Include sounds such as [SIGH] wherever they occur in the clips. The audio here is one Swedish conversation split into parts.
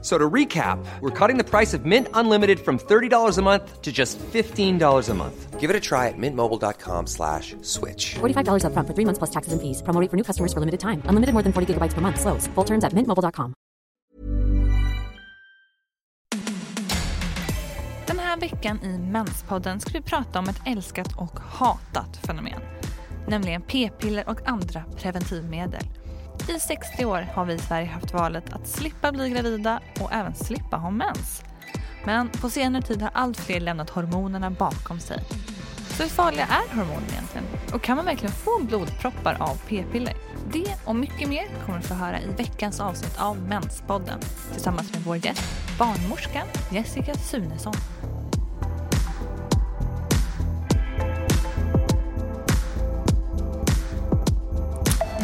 So to recap, we're cutting the price of Mint Unlimited from $30 a month to just $15 a month. Give it a try at mintmobile.com slash switch. $45 upfront for three months plus taxes and fees. Promo rate for new customers for limited time. Unlimited more than 40 gigabytes per month. Slows. Full terms at mintmobile.com. Den här veckan i Menspodden ska vi prata om ett älskat och hatat fenomen. Nämligen p-piller och andra preventivmedel. I 60 år har vi i Sverige haft valet att slippa bli gravida och även slippa ha mens. Men på senare tid har allt fler lämnat hormonerna bakom sig. Så hur farliga är hormoner egentligen? Och kan man verkligen få blodproppar av p-piller? Det och mycket mer kommer du få höra i veckans avsnitt av Menspodden tillsammans med vår gäst, barnmorskan Jessica Sunesson.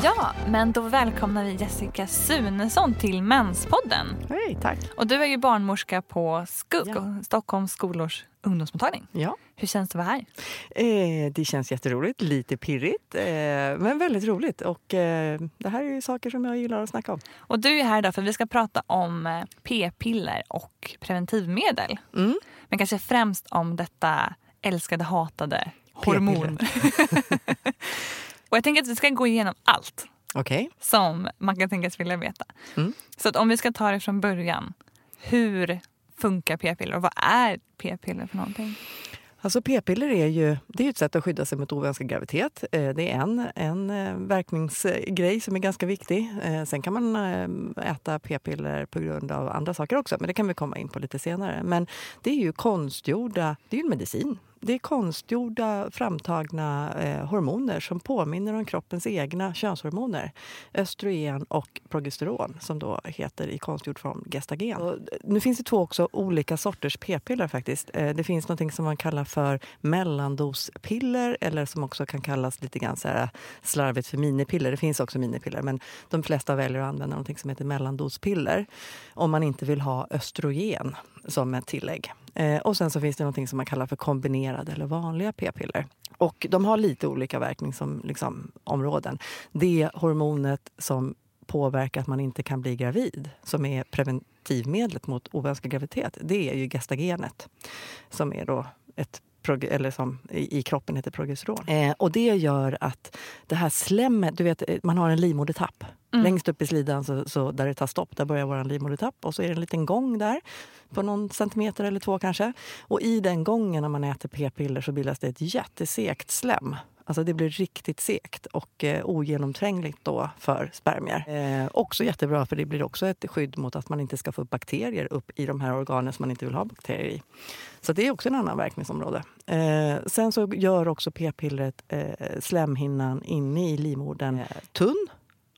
Ja, men då välkomnar vi Jessica Sunesson till Menspodden. Hej, tack. Och du är ju barnmorska på SKUG, Ja. Stockholms skolors ungdomsmottagning. Ja. Hur känns det att vara här? Eh, det känns jätteroligt, lite pirrigt, eh, men väldigt roligt. Och eh, det här är saker som jag gillar att snacka om. Och du är här idag för vi ska prata om eh, p-piller och preventivmedel. Mm. Men kanske främst om detta älskade, hatade hormon. [LAUGHS] [LAUGHS] och jag tänker att vi ska gå igenom allt Okej. som man kan tänkas vilja veta. Mm. Så att om vi ska ta det från början. Hur funkar p-piller och vad är p-piller för någonting? Alltså p-piller är ju det är ett sätt att skydda sig mot oönskad graviditet. Eh, det är en, en eh, verkningsgrej som är ganska viktig. Eh, sen kan man äta p-piller på grund av andra saker också, men det kan vi komma in på lite senare. Men det är ju konstgjorda, det är ju en medicin. Det är konstgjorda framtagna eh, hormoner som påminner om kroppens egna könshormoner. Östrogen och progesteron som då heter i konstgjord form gestagen. Och, nu finns det två också olika sorters p-piller faktiskt. Eh, det finns något som man kallar för mellandospiller eller som också kan kallas lite grann så här slarvigt för minipiller. Det finns också minipiller men de flesta väljer att använda något som heter mellandospiller om man inte vill ha östrogen som ett tillägg. Eh, och sen så finns det något som man kallar för kombinerade eller vanliga p-piller. Och de har lite olika verkningsområden. Liksom, områden. det hormonet som påverkar att man inte kan bli gravid, som är preventivmedlet mot oönskad graviditet, det är ju gestagenet. Som är då ett eller som i, kroppen heter progesteron. Eh, och det gör att det här slemmet, du vet eh, man har en livmodertapp. Längst upp i slidan så, så där det tar stopp, där börjar vår livmodertapp. Och så är det en liten gång där på någon centimeter eller två kanske. Och i den gången när man äter p-piller så bildas det ett jättesekt slem. Alltså det blir riktigt sekt och eh, ogenomträngligt då för spermier. Eh, också jättebra för det blir också ett skydd mot att man inte ska få bakterier upp i de här organen som man inte vill ha bakterier i. Så det är också en annan verkningsområde. Eh, sen så gör också p-pillret eh, slemhinnan inne i livmodern eh, tunn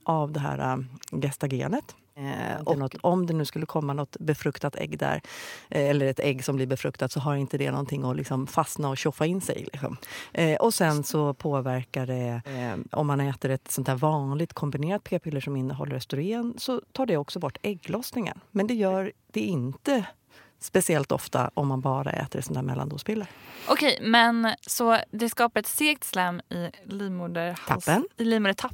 av det här äh, gestagenet. Eh, och något, om det nu skulle komma något befruktat ägg där, eh, eller ett ägg som blir befruktat, så har inte det någonting att liksom fastna och tjoffa in sig. Liksom. Eh, och sen så påverkar det, eh, om man äter ett sånt här vanligt kombinerat p-piller som innehåller östrogen, så tar det också bort ägglossningen. Men det gör det inte speciellt ofta om man bara äter här mellandospiller. Okej, men så det skapar ett segt slem i livmodertappen.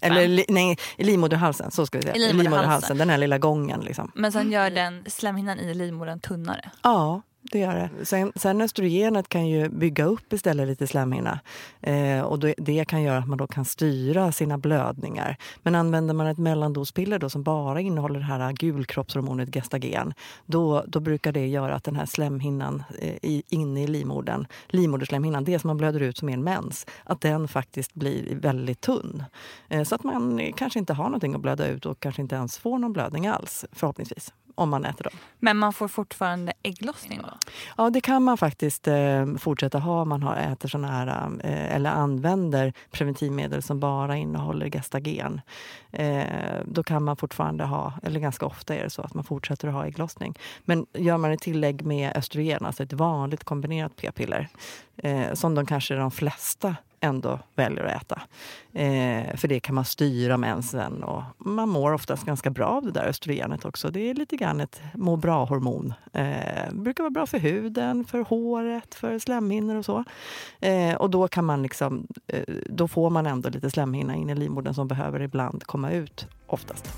Eller li, nej, i livmoderhalsen. Så ska vi säga. I livmoderhalsen. Den här lilla gången. Liksom. Men sen gör den slemhinnan i livmodern tunnare. Ja, det gör det. Sen, sen östrogenet kan ju bygga upp istället lite slemhinna. Eh, och det, det kan göra att man då kan styra sina blödningar. Men använder man ett mellandospiller då som bara innehåller det här gulkroppshormonet gestagen då, då brukar det göra att den här slemhinnan eh, i, inne i livmodern, livmoderslemhinnan, det som man blöder ut som är en mens, att den faktiskt blir väldigt tunn. Eh, så att man kanske inte har någonting att blöda ut och kanske inte ens får någon blödning alls, förhoppningsvis. Om man äter dem. Men man får fortfarande ägglossning då? Ja, det kan man faktiskt eh, fortsätta ha om man har, äter såna här, eh, eller använder preventivmedel som bara innehåller gestagen. Eh, då kan man fortfarande ha, eller ganska ofta är det så att man fortsätter att ha ägglossning. Men gör man ett tillägg med östrogen, alltså ett vanligt kombinerat p-piller, eh, som de kanske de flesta ändå väljer att äta. Eh, för det kan man styra mensen och man mår oftast ganska bra av det där östrogenet också. Det är lite grann ett må bra-hormon. Eh, brukar vara bra för huden, för håret, för slemhinnor och så. Eh, och då kan man liksom, eh, då får man ändå lite slemhinna in i livmodern som behöver ibland komma ut, oftast.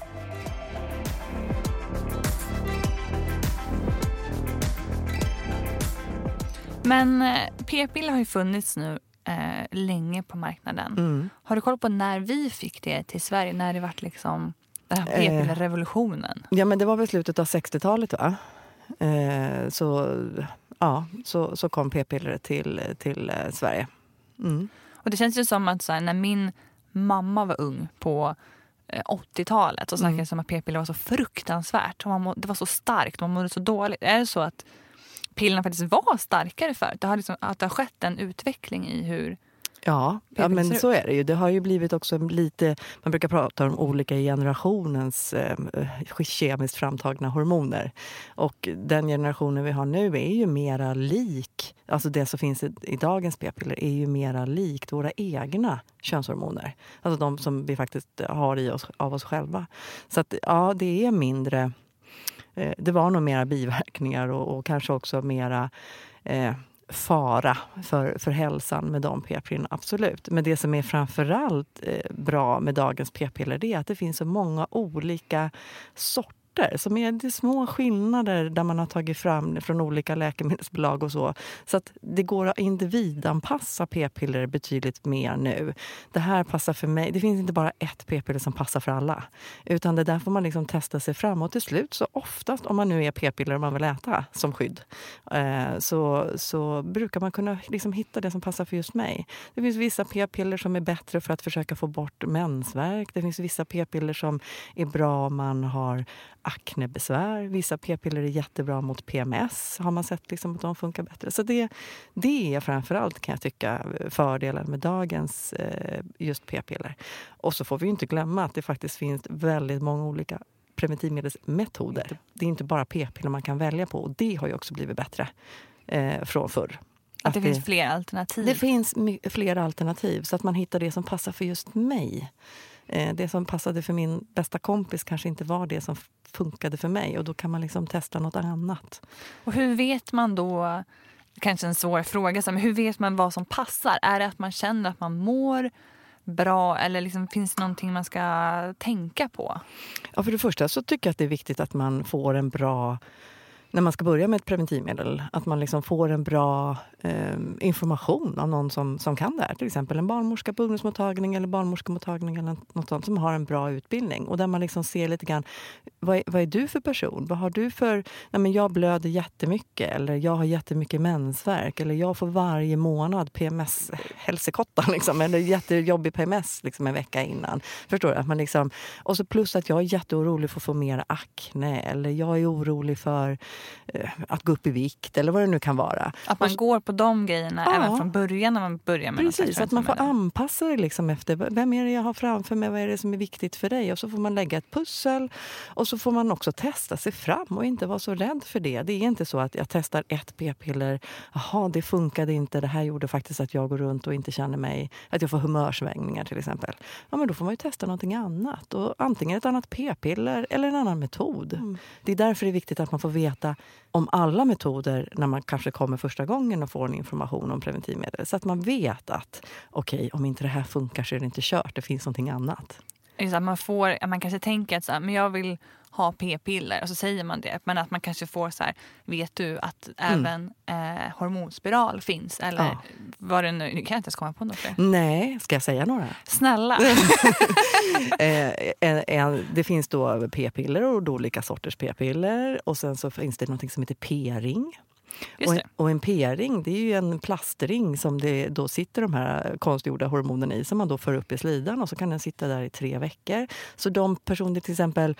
Men eh, p-piller har ju funnits nu eh, länge på marknaden. Mm. Har du koll på när vi fick det till Sverige? När det vart liksom den här p-pillerrevolutionen? Ja, men det var väl slutet av 60-talet, va? Eh, så, ja, så, så kom p-pillret till, till eh, Sverige. Mm. Och det känns ju som att så här, när min mamma var ung på eh, 80-talet så snackades det om att p-piller var så fruktansvärt. Man må, det var så starkt, man mådde så dåligt. Är det så att pillerna faktiskt var starkare förut? Det har liksom, att det har skett en utveckling i hur Ja, ja men så är det ju. Det har ju blivit också lite... Man brukar prata om olika generationens eh, kemiskt framtagna hormoner. Och den generationen vi har nu är ju mera lik... Alltså det som finns i, i dagens p-piller är ju mera likt våra egna könshormoner. Alltså de som vi faktiskt har i oss, av oss själva. Så att, ja, det är mindre... Eh, det var nog mera biverkningar och, och kanske också mera... Eh, fara för, för hälsan med de p-pillerna, absolut. Men det som är framförallt eh, bra med dagens p-piller är att det finns så många olika sorter som är det är små skillnader där man har tagit fram från olika läkemedelsbolag och så. Så att det går att individanpassa p-piller betydligt mer nu. Det här passar för mig. Det finns inte bara ett p-piller som passar för alla. Utan det där får man liksom testa sig fram. Och till slut, så oftast om man nu är p-piller och man vill äta som skydd eh, så, så brukar man kunna liksom hitta det som passar för just mig. Det finns vissa p-piller som är bättre för att försöka få bort mensvärk. Det finns vissa p-piller som är bra om man har aknebesvär. Vissa p-piller är jättebra mot PMS. Har man sett liksom att de funkar bättre. Så det, det är framförallt kan jag tycka fördelen med dagens eh, just p-piller. Och så får vi inte glömma att det faktiskt finns väldigt många olika preventivmedelsmetoder. Det är inte bara p-piller man kan välja på och det har ju också blivit bättre eh, från förr. Att det finns fler alternativ? Det finns my- fler alternativ så att man hittar det som passar för just mig. Eh, det som passade för min bästa kompis kanske inte var det som funkade för mig och då kan man liksom testa något annat. Och hur vet man då, kanske en svår fråga, men hur vet man vad som passar? Är det att man känner att man mår bra eller liksom, finns det någonting man ska tänka på? Ja, för det första så tycker jag att det är viktigt att man får en bra när man ska börja med ett preventivmedel, att man liksom får en bra eh, information av någon som, som kan det här. Till exempel en barnmorska på ungdomsmottagning eller barnmorskemottagning eller något sånt som har en bra utbildning. Och där man liksom ser lite grann, vad är, vad är du för person? Vad har du för, nej men jag blöder jättemycket eller jag har jättemycket mensvärk eller jag får varje månad PMS hälsokotta [LAUGHS] liksom, eller jättejobbig PMS liksom en vecka innan. Förstår du? Att man liksom, och så plus att jag är jätteorolig för att få mer akne eller jag är orolig för att gå upp i vikt eller vad det nu kan vara. Att man Och- går på de grejerna Ja. även från början när man börjar med Precis, att man får anpassa det liksom efter vem är det jag har framför mig, vad är det som är viktigt för dig? Och så får man lägga ett pussel och så får man också testa sig fram och inte vara så rädd för det. Det är inte så att jag testar ett p-piller, jaha det funkade inte, det här gjorde faktiskt att jag går runt och inte känner mig, att jag får humörsvängningar till exempel. Ja men då får man ju testa någonting annat och antingen ett annat p-piller eller en annan metod. Det är därför det är viktigt att man får veta om alla metoder när man kanske kommer första gången och får en information om preventivmedel. Så att man vet att okej, okay, om inte det här funkar så är det inte kört, det finns någonting annat. Just man, får, man kanske tänker att så här, men jag vill ha p-piller och så säger man det. Men att man kanske får så här, vet du att även eh, hormonspiral finns? Eller Mm. Ja. vad det nu, nu kan jag inte ens komma på något fler. Nej, ska jag säga några? Snälla! [LAUGHS] Eh, en, en, det finns då p-piller och då olika sorters p-piller. Och sen så finns det något som heter p-ring. Och en, och en p-ring det är ju en plastring som det då sitter de här konstgjorda hormonerna i som man då för upp i slidan och så kan den sitta där i tre veckor. Så de personer till exempel,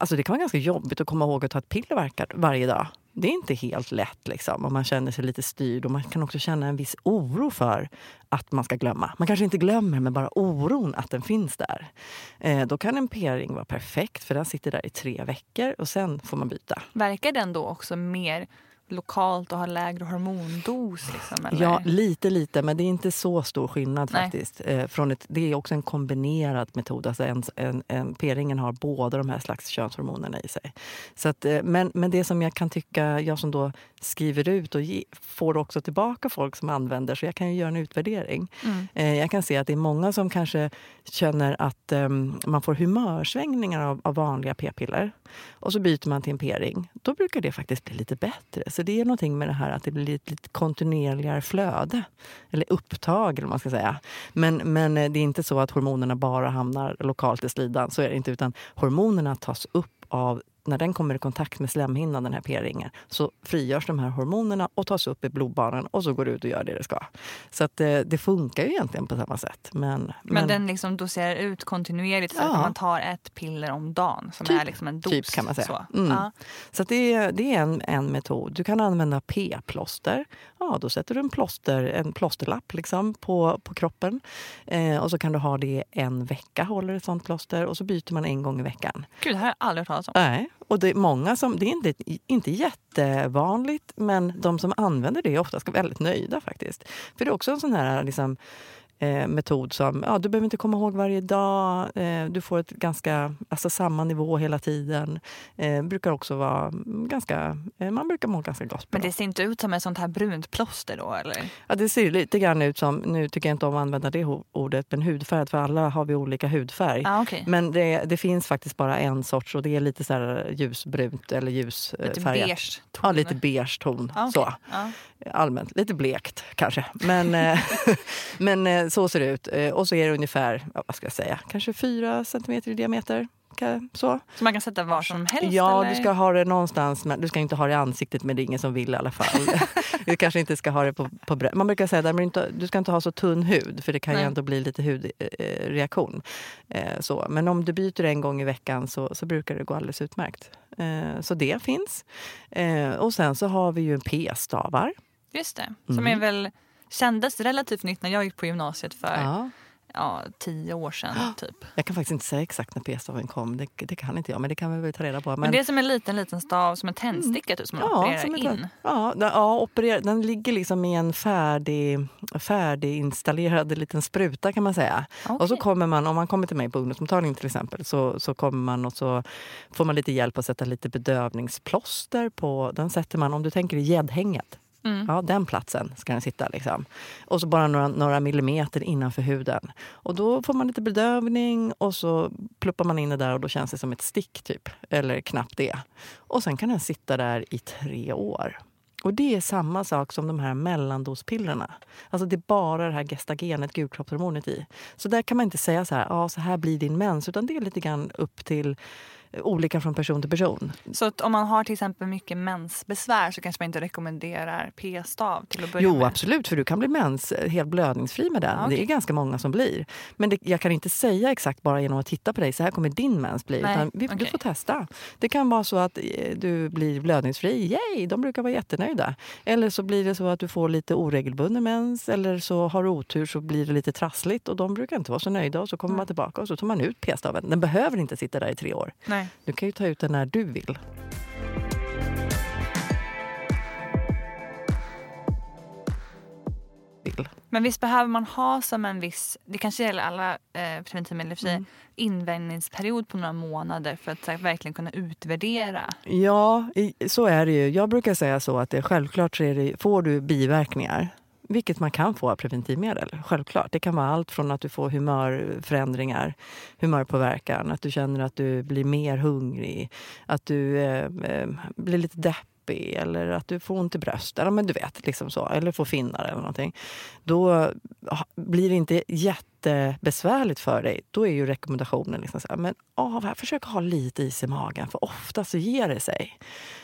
alltså det kan vara ganska jobbigt att komma ihåg att ta ett piller var- varje dag. Det är inte helt lätt liksom, och man känner sig lite styrd och man kan också känna en viss oro för att man ska glömma. Man kanske inte glömmer, men bara oron att den finns där. Eh, då kan en p-ring vara perfekt för den sitter där i tre veckor och sen får man byta. Verkar den då också mer lokalt och har lägre hormondos? Liksom, eller? Ja, lite, lite, men det är inte så stor skillnad Nej. faktiskt. Eh, från ett, det är också en kombinerad metod. Alltså en, en, en, p-ringen har båda de här slags könshormonerna i sig. Så att, eh, men, men det som jag kan tycka, jag som då skriver ut och ge, får också tillbaka folk som använder, så jag kan ju göra en utvärdering. Mm. Eh, jag kan se att det är många som kanske känner att ehm, man får humörsvängningar av, av vanliga p-piller. Och så byter man till en p-ring. Då brukar det faktiskt bli lite bättre. Så det är någonting med det här att det blir ett lite kontinuerligare flöde. Eller upptag, eller vad man ska säga. Men, men eh, det är inte så att hormonerna bara hamnar lokalt i slidan. Så är det inte. Utan hormonerna tas upp av när den kommer i kontakt med slemhinnan, den här p-ringen, så frigörs de här hormonerna och tas upp i blodbanan och så går det ut och gör det det ska. Så att det, det funkar ju egentligen på samma sätt. Men, Men, den liksom doserar ut kontinuerligt så Ja. att man tar ett piller om dagen som Typ. är liksom en dos. Typ, kan man säga. Så. Mm. Ja. Så det, är, det är en, en metod. Du kan använda p-plåster. Ja, då sätter du en, plåster, en plåsterlapp liksom på, på kroppen. Eh, och så kan du ha det en vecka, håller ett sånt plåster. Och så byter man en gång i veckan. Gud, det här har jag aldrig hört talas om. Nej, och det är många som, det är inte, inte jättevanligt, men de som använder det är oftast väldigt nöjda faktiskt. För det är också en sån här liksom, eh, metod som, ja, du behöver inte komma ihåg varje dag, eh, du får ett ganska, alltså samma nivå hela tiden. Eh, brukar också vara ganska, eh, man brukar må ganska gott. Men det ser inte ut som ett sånt här brunt plåster då eller? Ja, det ser lite grann ut som, nu tycker jag inte om att använda det ordet, men hudfärg, för alla har vi olika hudfärg. Ja, okej. Men det, det finns faktiskt bara en sorts och det är lite så ljusbrunt eller Lite ljusfärgat. beige ton. Ja, lite beige ton. Ja, okej. så. Ja. Allmänt. Lite blekt kanske. Men, eh, [LAUGHS] men eh, så ser det ut. Eh, Och så är det ungefär, vad ska jag säga, kanske fyra centimeter i diameter. Så. Så man kan sätta var som helst? Ja, eller? du ska ha det någonstans. Men du ska inte ha det i ansiktet, men det är ingen som vill i alla fall. [LAUGHS] du kanske inte ska ha det på, på brö- Man brukar säga att du ska inte ha så tunn hud, för det kan ju Nej. ändå bli lite hudreaktion. Eh, så. Men om du byter en gång i veckan så, så brukar det gå alldeles utmärkt. Eh, så det finns. Och sen så har vi ju p-stavar. Just det. Som Mm. är väl kändes relativt nytt när jag gick på gymnasiet för Ja. ja, tio år sedan [GASPS] typ. Jag kan faktiskt inte säga exakt när p-staven kom. Det, det kan inte jag, men det kan vi väl ta reda på. Men, det är som en liten liten stav, som en tändsticka typ, som man opererar som ett- in. Ja, den, ja operer, den ligger liksom i en färdig, färdiginstallerad liten spruta kan man säga. Och så kommer man, om man kommer till mig på ungdomsmottagningen till exempel, så, så kommer man och så får man lite hjälp att sätta lite bedövningsplåster på. Den sätter man, om du tänker i gäddhänget. Mm. Ja, den platsen ska den sitta. Liksom. Och så bara några, några millimeter innanför huden. Och då får man lite bedövning och så pluppar man in det där och då känns det som ett stick typ. Eller knappt det. Och sen kan den sitta där i tre år. Och det är samma sak som de här mellandospillerna. Alltså det är bara det här gestagenet, gulkroppshormonet i. Så där kan man inte säga så här, ja så här blir din mens. Utan det är lite grann upp till olika från person till person. Så om man har till exempel mycket mensbesvär så kanske man inte rekommenderar p-stav till att börja Jo, med. absolut, för du kan bli mens eh, helt blödningsfri med den. Okej. Det är ganska många som blir. Men det, jag kan inte säga exakt bara genom att titta på dig, så här kommer din mens bli. Nej, vi, Du okej. får testa. Det kan vara så att eh, du blir blödningsfri. Yay, de brukar vara jättenöjda. Eller så blir det så att du får lite oregelbunden mens. Eller så har du otur så blir det lite trassligt och de brukar inte vara så nöjda. Och så kommer man tillbaka och så tar man ut p-staven. Den behöver inte sitta där i tre år. Nej. Du kan ju ta ut den när du vill. Men visst behöver man ha som en viss, det kanske gäller alla eh, preventivmedel för sig, Mm. invändningsperiod på några månader för att här, verkligen kunna utvärdera. Ja, i- så är det ju. Jag brukar säga så att det, självklart så det, får du biverkningar vilket man kan få av preventivmedel. Självklart. Det kan vara allt från att du får humörförändringar, humörpåverkan, att du känner att du blir mer hungrig, att du eh, eh blir lite deppig eller att du får ont i bröstet. Eller, men du vet, liksom så. Eller får finnar eller någonting. Då blir det inte jättebesvärligt för dig. Då är ju rekommendationen liksom så här, men försök ha lite is i magen för ofta så ger det sig.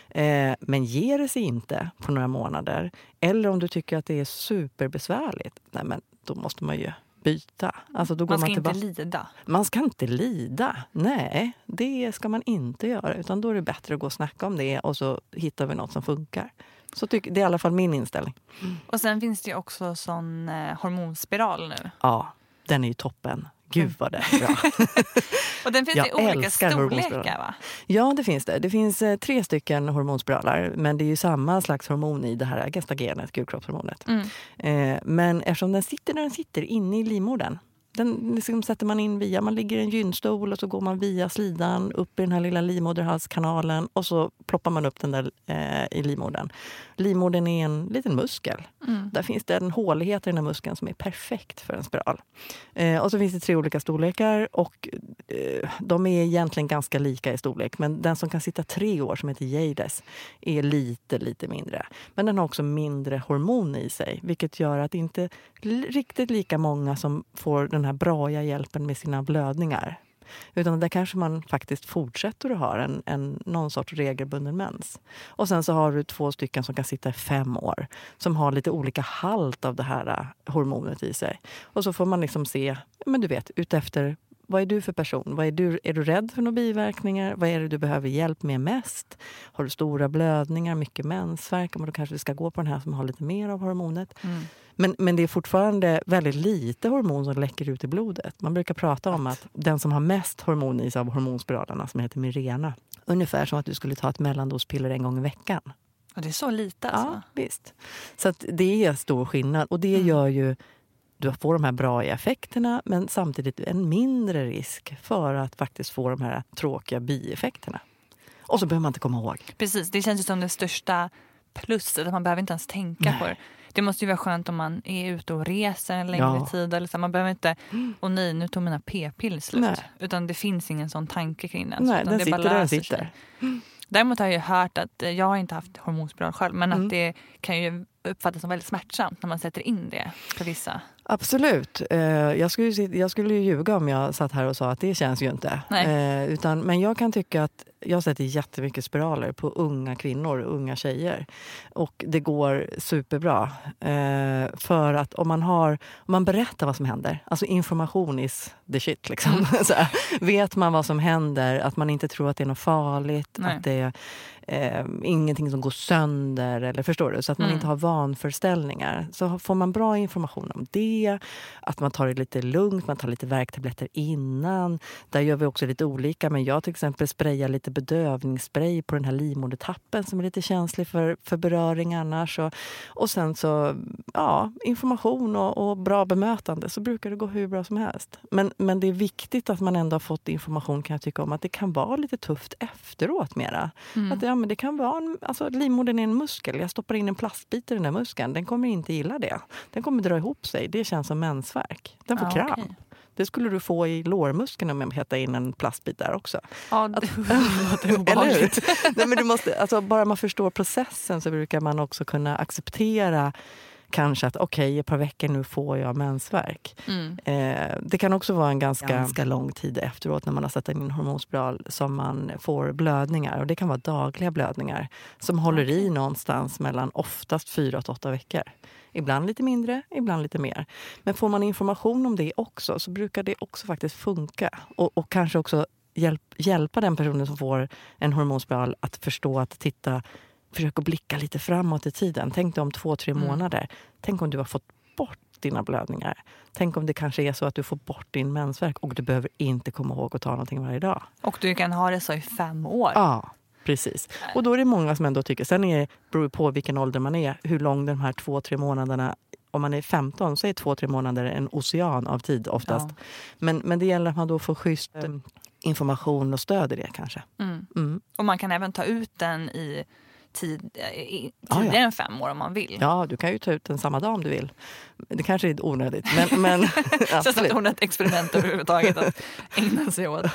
Eh, men ger det sig inte på några månader eller om du tycker att det är superbesvärligt, nej men då måste man ju byta. Alltså då Man ska man inte lida. Man ska inte lida. Nej, det ska man inte göra. Utan då är det bättre att gå och snacka om det och så hittar vi något som funkar. Så tycker, det är i alla fall min inställning. Och sen finns det också sån eh, hormonspiral nu. Ja, den är ju toppen. Gud vad det är bra. [LAUGHS] Och den finns Jag i olika älskar storlekar va? Ja, det finns det. Det finns eh, tre stycken hormonspiraler, men det är ju samma slags hormon i det här gestagenet, gulkroppshormonet. Mm. Eh, men eftersom den sitter där den sitter, inne i livmodern, den liksom sätter man in via, man ligger i en gynstol och så går man via slidan upp i den här lilla livmoderhalskanalen och så ploppar man upp den där eh, i livmodern. Livmodern är en liten muskel. Mm. Där finns det en hålighet i den här muskeln som är perfekt för en spiral. Eh, och så finns det tre olika storlekar och eh, de är egentligen ganska lika i storlek. Men den som kan sitta tre år, som heter Jades, är lite, lite mindre. Men den har också mindre hormon i sig, vilket gör att inte riktigt lika många som får den här braiga hjälpen med sina blödningar. Utan där kanske man faktiskt fortsätter att ha en, en, någon sorts regelbunden mens. Och sen så har du två stycken som kan sitta i fem år som har lite olika halt av det här äh, hormonet i sig. Och så får man liksom se, men du vet, utefter vad är du för person? Vad är, du, är du rädd för några biverkningar? Vad är det du behöver hjälp med mest? Har du stora blödningar, mycket mensvärk? Då kanske du ska gå på den här som har lite mer av hormonet. Mm. Men, men det är fortfarande väldigt lite hormon som läcker ut i blodet. Man brukar prata om att den som har mest hormon i sig av hormonspiralerna, som heter Mirena, ungefär som att du skulle ta ett mellandospiller en gång i veckan. Och det är så lite alltså? Ja, visst. Så det är stor skillnad. Och det Mm. gör ju du får de här bra effekterna men samtidigt en mindre risk för att faktiskt få de här tråkiga bieffekterna. Och så behöver man inte komma ihåg. Precis, det känns ju som det största plusset. Att man behöver inte ens tänka Nej. på det. Det måste ju vara skönt om man är ute och reser en längre Ja. tid. Eller så. Man behöver inte, och nej nu tog mina p-piller slut. Nej. Utan det finns ingen sån tanke kring den. Nej, utan den det sitter bara där den sitter. sig. Däremot har jag hört att, eh, jag har inte haft hormonspiral själv, men Mm. att det kan ju uppfattas som väldigt smärtsamt när man sätter in det för vissa. Absolut. Eh, jag, skulle, jag skulle ju ljuga om jag satt här och sa att det känns ju inte. Nej. Eh, utan, men jag kan tycka att jag sätter jättemycket spiraler på unga kvinnor, unga tjejer. Och det går superbra. Eh, för att om man, har, om man berättar vad som händer, alltså information is the shit. Liksom. [LAUGHS] Så här, vet man vad som händer, att man inte tror att det är något farligt, Nej. att det är eh, ingenting som går sönder. Eller, förstår du? Så att man Mm. inte har vanföreställningar. Så får man bra information om det, att man tar det lite lugnt, man tar lite värktabletter innan. Där gör vi också lite olika. Men jag till exempel sprayar lite bedövningsspray på den här livmodertappen som är lite känslig för, för beröring annars. Och, och sen så, ja, information och, och bra bemötande så brukar det gå hur bra som helst. Men, men det är viktigt att man ändå har fått information kan jag tycka om att det kan vara lite tufft efteråt mera. Mm. Att, ja, men det kan vara en, alltså, livmodern är en muskel. Jag stoppar in en plastbit i den där muskeln. Den kommer inte gilla det. Den kommer dra ihop sig. Det känns som mensvärk. Den får Ja, kramp. okej. Det skulle du få i lårmuskeln om jag petade in en plastbit där också. Ja, det [LAUGHS] låter [LAUGHS] Eller hur? Nej, men du måste, alltså, bara man förstår processen så brukar man också kunna acceptera kanske att okej, i ett par veckor nu får jag mensvärk. Mm. Eh, det kan också vara en ganska, ganska lång tid efteråt när man har satt in en hormonspiral som man får blödningar. Och det kan vara dagliga blödningar som håller i någonstans mellan oftast fyra till åtta veckor. Ibland lite mindre, ibland lite mer. Men får man information om det också så brukar det också faktiskt funka. Och, och kanske också hjälp, hjälpa den personen som får en hormonspiral att förstå att titta Försök att blicka lite framåt i tiden. Tänk dig om två, tre Mm. månader. Tänk om du har fått bort dina blödningar. Tänk om det kanske är så att du får bort din mensvärk och du behöver inte komma ihåg att ta någonting varje dag. Och du kan ha det så i fem år. Ja, precis. Och då är det många som ändå tycker, sen är det, beror det på vilken ålder man är, hur lång de här två, tre månaderna om man är 15 så är två, tre månader en ocean av tid oftast. Ja. Men, men det gäller att man då får schysst eh, information och stöd i det kanske. Mm. Mm. Och man kan även ta ut den i tid, i, i- Ja, ja. tidigare än fem år om man vill. Ja, du kan ju ta ut den samma dag om du vill. Det kanske är onödigt, men, men [LAUGHS] känns som ett experiment överhuvudtaget att [LAUGHS] ägna sig åt.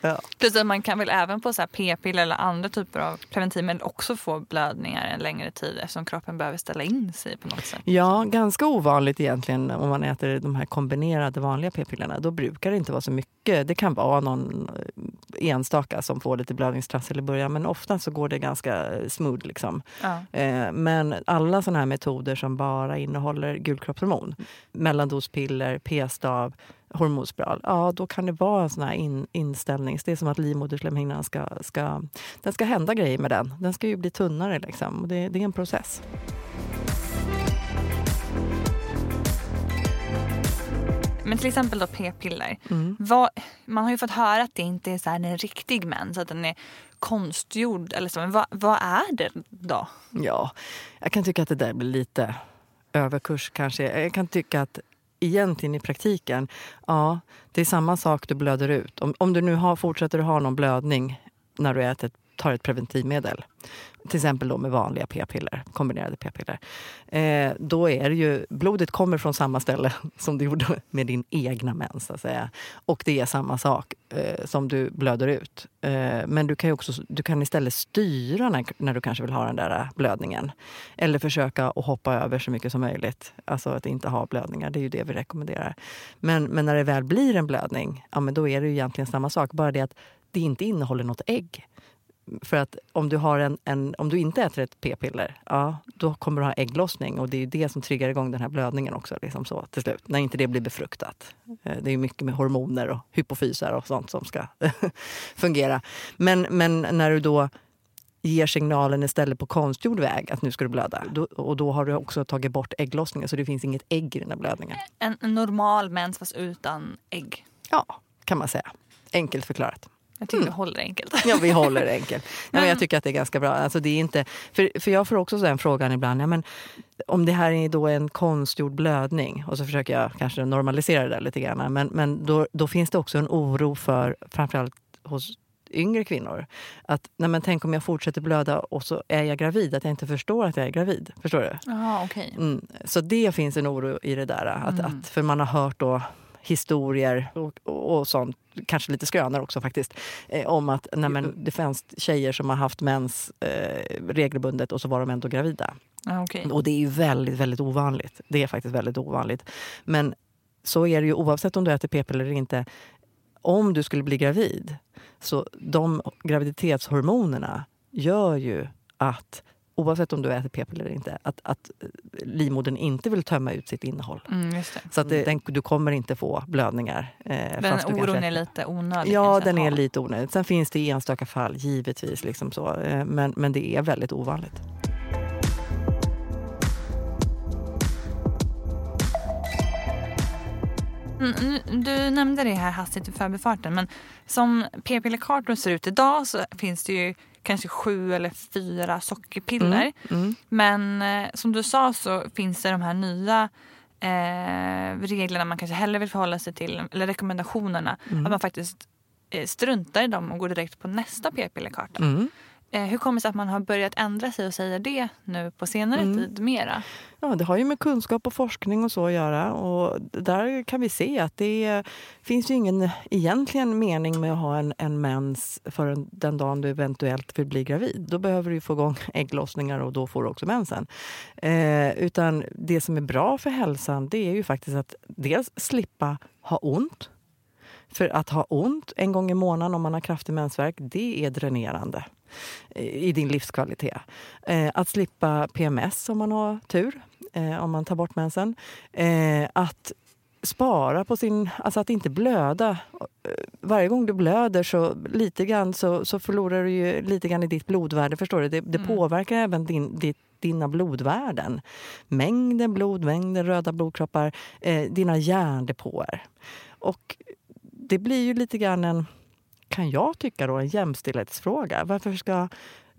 Ja. Plus att man kan väl även på så p-piller eller andra typer av preventivmedel också få blödningar en längre tid eftersom kroppen behöver ställa in sig på något sätt. Ja, ganska ovanligt egentligen om man äter de här kombinerade vanliga p-pillerna. Då brukar det inte vara så mycket. Det kan vara någon eh, enstaka som får lite blödningstrassel i början men ofta så går det ganska eh, smooth. Liksom. Ja. Eh, Men alla såna här metoder som bara innehåller gulkroppshormon, mellandospiller, p-stav, hormonspiral, ja då kan det vara en sån här in, inställning. Det är som att livmoderslemhinnan ska, ska, den ska hända grejer med den. Den ska ju bli tunnare liksom. Och Det, det är en process. Men till exempel då p-piller. Mm. Vad- Man har ju fått höra att det inte är så här en riktig mens, att den är konstgjord. Eller så. Men vad, vad är det då? Ja, jag kan tycka att det där blir lite överkurs kanske. Jag kan tycka att egentligen i praktiken, ja, det är samma sak du blöder ut. Om, om du nu har, fortsätter att ha någon blödning när du äter, tar ett preventivmedel, till exempel då med vanliga p-piller, kombinerade p-piller, eh, då är det ju, blodet kommer från samma ställe [LAUGHS] som det gjorde med din egna mens. Så att säga. Och det är samma sak eh, som du blöder ut. Eh, men du kan, ju också, du kan istället styra när, när du kanske vill ha den där eh, blödningen. Eller försöka att hoppa över så mycket som möjligt. Alltså att inte ha blödningar, det är ju det vi rekommenderar. Men, men när det väl blir en blödning, ja, men då är det ju egentligen samma sak. Bara det att det inte innehåller något ägg. För att om du, har en, en, om du inte äter ett p-piller, ja, då kommer du ha ägglossning. Och det är det som triggar igång den här blödningen också liksom så, till slut. När inte det blir befruktat. Eh, Det är mycket med hormoner och hypofyser och sånt som ska [LAUGHS] fungera. Men, men när du då ger signalen istället på konstgjord väg att nu ska du blöda. Då, och då har du också tagit bort ägglossningen så det finns inget ägg i den här blödningen. En, en normal mens fast utan ägg. Ja, kan man säga. Enkelt förklarat. Jag tycker vi håller enkelt. Ja, vi håller [LAUGHS] enkelt. Ja, men jag tycker att det är ganska bra. Alltså, det är inte, för, för jag får också den frågan ibland. Ja, men, om det här är då en konstgjord blödning och så försöker jag kanske normalisera det där lite grann. Men, men då, då finns det också en oro för framförallt hos yngre kvinnor. Att nej men tänk om jag fortsätter blöda och så är jag gravid. Att jag inte förstår att jag är gravid. Förstår du? Ja, okej. Mm. Så det finns en oro i det där. Att, att, för man har hört då historier och, och, sånt, kanske lite skrönor också faktiskt, eh, om att nej men, det fanns tjejer som har haft mens eh, regelbundet och så var de ändå gravida. Ja, okej. Och det är ju väldigt, väldigt ovanligt. Det är faktiskt väldigt ovanligt. Men så är det ju oavsett om du äter p-piller eller inte. Om du skulle bli gravid, så de graviditetshormonerna gör ju att oavsett om du äter p-piller eller inte, att, att livmodern inte vill tömma ut sitt innehåll. Mm. Så att det, den, du kommer inte få blödningar. Eh, Den oron kanske- är lite onödig. Ja, den är lite onödig. Sen finns det enstaka fall, givetvis. Liksom så. Eh, Men, men det är väldigt ovanligt. Mm, Du nämnde det här hastigt i förbifarten men som p-pillerkartor ser ut idag så finns det ju kanske sju eller fyra sockerpiller. Mm. Men eh, som du sa så finns det de här nya eh, reglerna man kanske hellre vill förhålla sig till, eller rekommendationerna. Mm. Att man faktiskt eh, struntar i dem och går direkt på nästa p-pillerkarta. Mm. Eh, hur kommer det sig att man har börjat ändra sig och säger det nu på senare Mm. tid mera? Ja, det har ju med kunskap och forskning och så att göra. Och där kan vi se att det finns ju ingen egentligen mening med att ha en, en mens förrän den dagen du eventuellt vill bli gravid. Då behöver du få igång [LAUGHS] ägglossningar och då får du också mensen. Eh, utan det som är bra för hälsan det är ju faktiskt att dels slippa ha ont. För att ha ont en gång i månaden om man har kraftig mensvärk, det är dränerande i din livskvalitet. Eh, att slippa PMS om man har tur, eh, om man tar bort mensen. Eh, att spara på sin... Alltså att inte blöda. Varje gång du blöder så lite grann så, så förlorar du ju lite grann i ditt blodvärde. Förstår du? Det, det påverkar även din, ditt, dina blodvärden. Mängden blod, mängden röda blodkroppar, eh, dina järndepåer. Och det blir ju lite grann en, kan jag tycka, då, en jämställdhetsfråga. Varför ska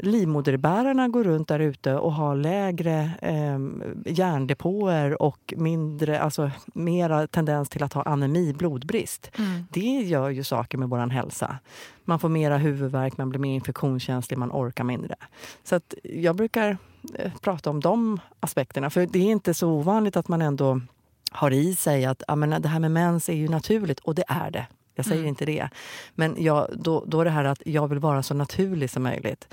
livmoderbärarna gå runt där ute och ha lägre eh, järndepåer och mindre, alltså mera tendens till att ha anemi, blodbrist. Det gör ju saker med vår hälsa. Man får mera huvudvärk, man blir mer infektionskänslig, man orkar mindre. Så att jag brukar eh, prata om de aspekterna. För det är inte så ovanligt att man ändå har i sig att ja, men det här med mens är ju naturligt, och det är det. Jag säger inte det. Men jag, då, då är det här att jag vill vara så naturlig som möjligt.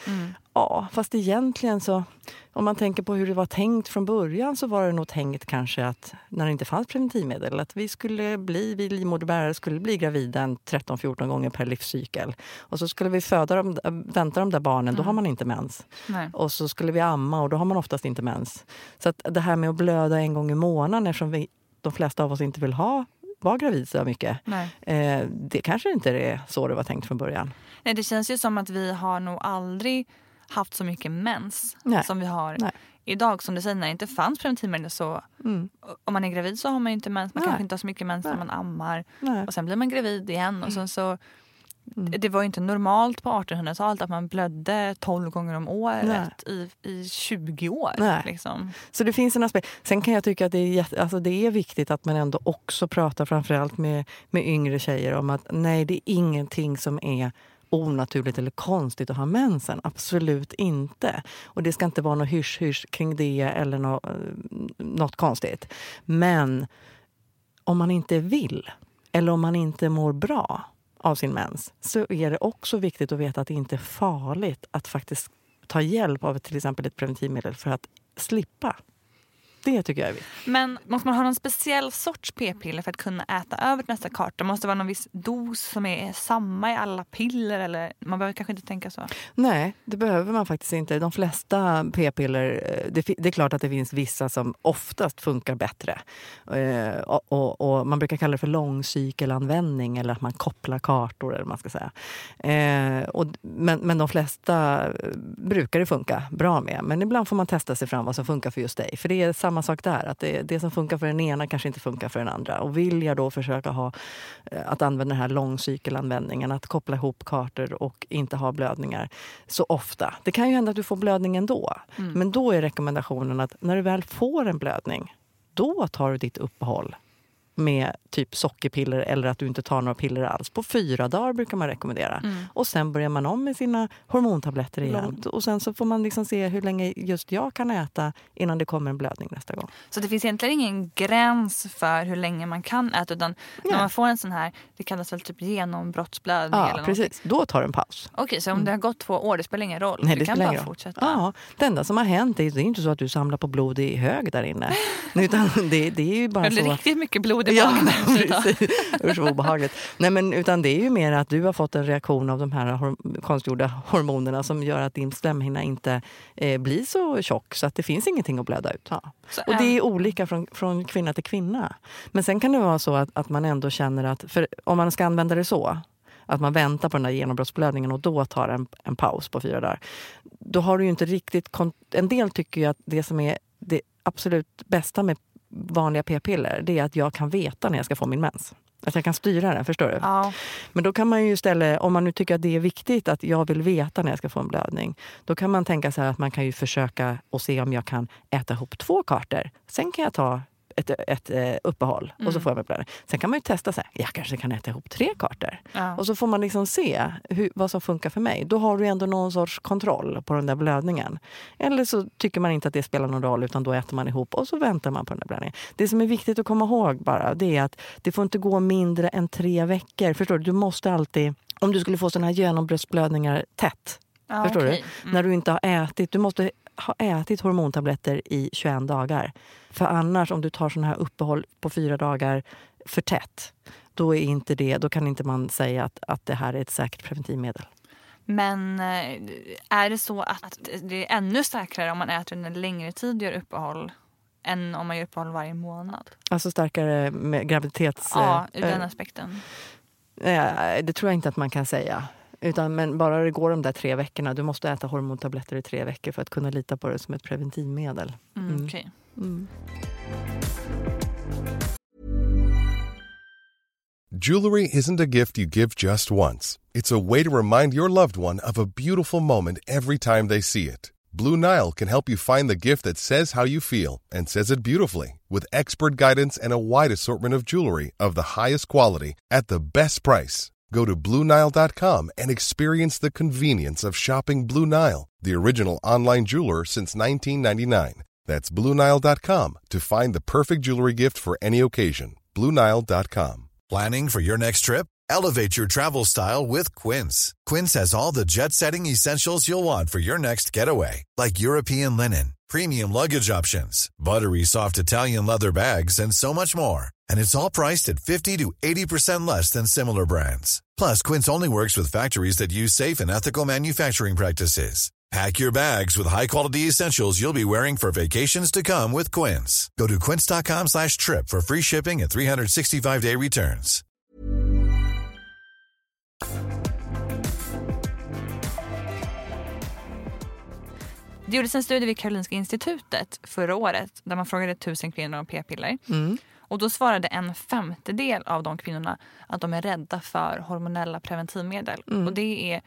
Ja, fast egentligen så... Om man tänker på hur det var tänkt från början så var det nog tänkt kanske att när det inte fanns preventivmedel att vi skulle bli, vi livmoderbärare skulle bli gravida en 13-14 gånger per livscykel. Och så skulle vi föda dem, vänta de där barnen, då har man inte mens. Nej. Och så skulle vi amma och då har man oftast inte mens. Så att det här med att blöda en gång i månaden eftersom vi, de flesta av oss inte vill ha vara gravid så mycket. Nej. Eh, det kanske inte är så det var tänkt från början. Nej, det känns ju som att vi har nog aldrig haft så mycket mens Nej. som vi har Nej. idag. Som du säger, när det inte fanns preventivmedel så Mm. om man är gravid så har man ju inte mens. Man Nej. kanske inte har så mycket mens när man ammar. Och sen blir man gravid igen. Och sen så, Mm. Det var inte normalt på 1800-talet att man blödde 12 gånger om året i, i 20 år. Liksom. Så det finns en aspekt. Sen kan jag tycka att det är, jätte, alltså det är viktigt att man ändå också pratar framförallt med, med yngre tjejer om att nej, det är ingenting som är onaturligt eller konstigt att ha mensen. Absolut inte. Och det ska inte vara något hysch-hysch kring det eller nå, eh, något konstigt. Men om man inte vill eller om man inte mår bra av sin mens så är det också viktigt att veta att det inte är farligt att faktiskt ta hjälp av till exempel ett preventivmedel för att slippa. Det tycker jag är viktigt. Men måste man ha någon speciell sorts p-piller för att kunna äta över till nästa karta? Måste det vara någon viss dos som är samma i alla piller? Eller man behöver kanske inte tänka så. Nej, det behöver man faktiskt inte. De flesta p-piller, eh, det, det är klart att det finns vissa som oftast funkar bättre. Eh, och, och, och man brukar kalla det för långcykelanvändning eller att man kopplar kartor. Eller man ska säga. Eh, och, men, men de flesta brukar det funka bra med. Men ibland får man testa sig fram vad som funkar för just dig. För det är samma sak där, att det, det som funkar för den ena kanske inte funkar för den andra. Och vill jag då försöka ha, eh, att använda den här långcykelanvändningen, att koppla ihop kartor och inte ha blödningar så ofta. Det kan ju hända att du får blödning ändå. Men då är rekommendationen att när du väl får en blödning, då tar du ditt uppehåll med typ sockerpiller eller att du inte tar några piller alls. På fyra dagar brukar man rekommendera. Och sen börjar man om med sina hormontabletter igen. Och sen så får man liksom se hur länge just jag kan äta innan det kommer en blödning nästa gång. Så det finns egentligen ingen gräns för hur länge man kan äta. Utan när Nej. man får en sån här, det kallas väl typ genombrottsblödning Ja, eller någonting. precis. Då tar du en paus. Okej, så om det har gått två år, det spelar ingen roll? Nej, du det kan spelar bara roll. fortsätta? Ja, det enda som har hänt är, det är inte så att du samlar på blod i hög där inne. [LAUGHS] Utan det, det är bara så... riktigt mycket blod i Ja, [LAUGHS] precis. Usch vad obehagligt. Nej, men, utan det är ju mer att du har fått en reaktion av de här konstgjorda hormonerna som gör att din slemhinna inte eh, blir så tjock så att det finns ingenting att blöda ut. Ja. Så Och det är olika från, från kvinna till kvinna. Men sen kan det vara så att, att man ändå känner att, för om man ska använda det så, att man väntar på den där genombrottsblödningen och då tar en, en paus på fyra dagar. Då har du ju inte riktigt... En del tycker ju att det som är det absolut bästa med vanliga p-piller, det är att jag kan veta när jag ska få min mens. Att jag kan styra det, förstår du? Ja. Men då kan man ju istället, om man nu tycker att det är viktigt att jag vill veta när jag ska få en blödning, då kan man tänka så här att man kan ju försöka och se om jag kan äta ihop två kartor. Sen kan jag ta ett, ett eh, uppehåll och så får jag min blödning. Sen kan man ju testa så här, jag kanske kan äta ihop tre kartor. Ja. Och så får man liksom se hur, vad som funkar för mig. Då har du ändå någon sorts kontroll på den där blödningen. Eller så tycker man inte att det spelar någon roll utan då äter man ihop och så väntar man på den där blödningen. Det som är viktigt att komma ihåg bara det är att det får inte gå mindre än tre veckor. Förstår du? Du måste alltid, om du skulle få såna här genombrottsblödningar tätt, Ja, förstår okej. du? När du inte har ätit, du måste ha ätit hormontabletter i 21 dagar. För annars, om du tar såna här uppehåll på fyra dagar för tätt, då, är inte det, då kan inte man säga att, att det här är ett säkert preventivmedel. Men eh, är det så att det är ännu säkrare om man äter under en längre tid och gör uppehåll än om man gör uppehåll varje månad? Alltså starkare med graviditets... Ja, ur eh, den aspekten. eh, det tror jag inte att man kan säga. Utan, men bara det går de där tre veckorna. Du måste äta hormontabletter i tre veckor för att kunna lita på det som ett preventivmedel. Mm, Mm. okej. Mm. Jewelry isn't a gift you give just once. It's a way to remind your loved one of a beautiful moment every time they see it. Blue Nile can help you find the gift that says how you feel and says it beautifully with expert guidance and a wide assortment of jewelry of the highest quality at the best price. Go to BlueNile.com and experience the convenience of shopping Blue Nile, the original online jeweler since 1999. That's BlueNile.com to find the perfect jewelry gift for any occasion. BlueNile.com. Planning for your next trip? Elevate your travel style with Quince. Quince has all the jet setting essentials you'll want for your next getaway, like European linen, premium luggage options, buttery soft Italian leather bags, and so much more. And it's all priced at 50 to 80% less than similar brands. Plus, Quince only works with factories that use safe and ethical manufacturing practices. Pack your bags with high-quality essentials you'll be wearing for vacations to come with Quince. Go to quince.com slash trip for free shipping and 365-day returns. Det gjordes en studie vid Karolinska institutet förra året där man frågade tusen kvinnor om p-piller. Mm. Och då svarade en femtedel av de kvinnorna att de är rädda för hormonella preventivmedel. Mm. Och det är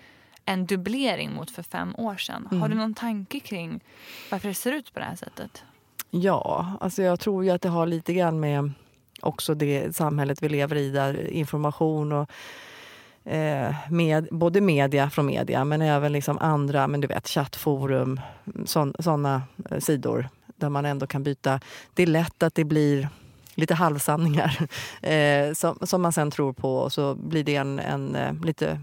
en dubblering mot för fem år sedan. Mm. Har du någon tanke kring varför det ser ut på det här sättet? Ja, alltså jag tror ju att det har lite grann med också det samhället vi lever i där information och eh, med, både media från media men även liksom andra, men du vet chattforum, sådana sidor där man ändå kan byta. Det är lätt att det blir lite halvsanningar [LAUGHS] eh, som, som man sen tror på och så blir det en, en, eh, lite,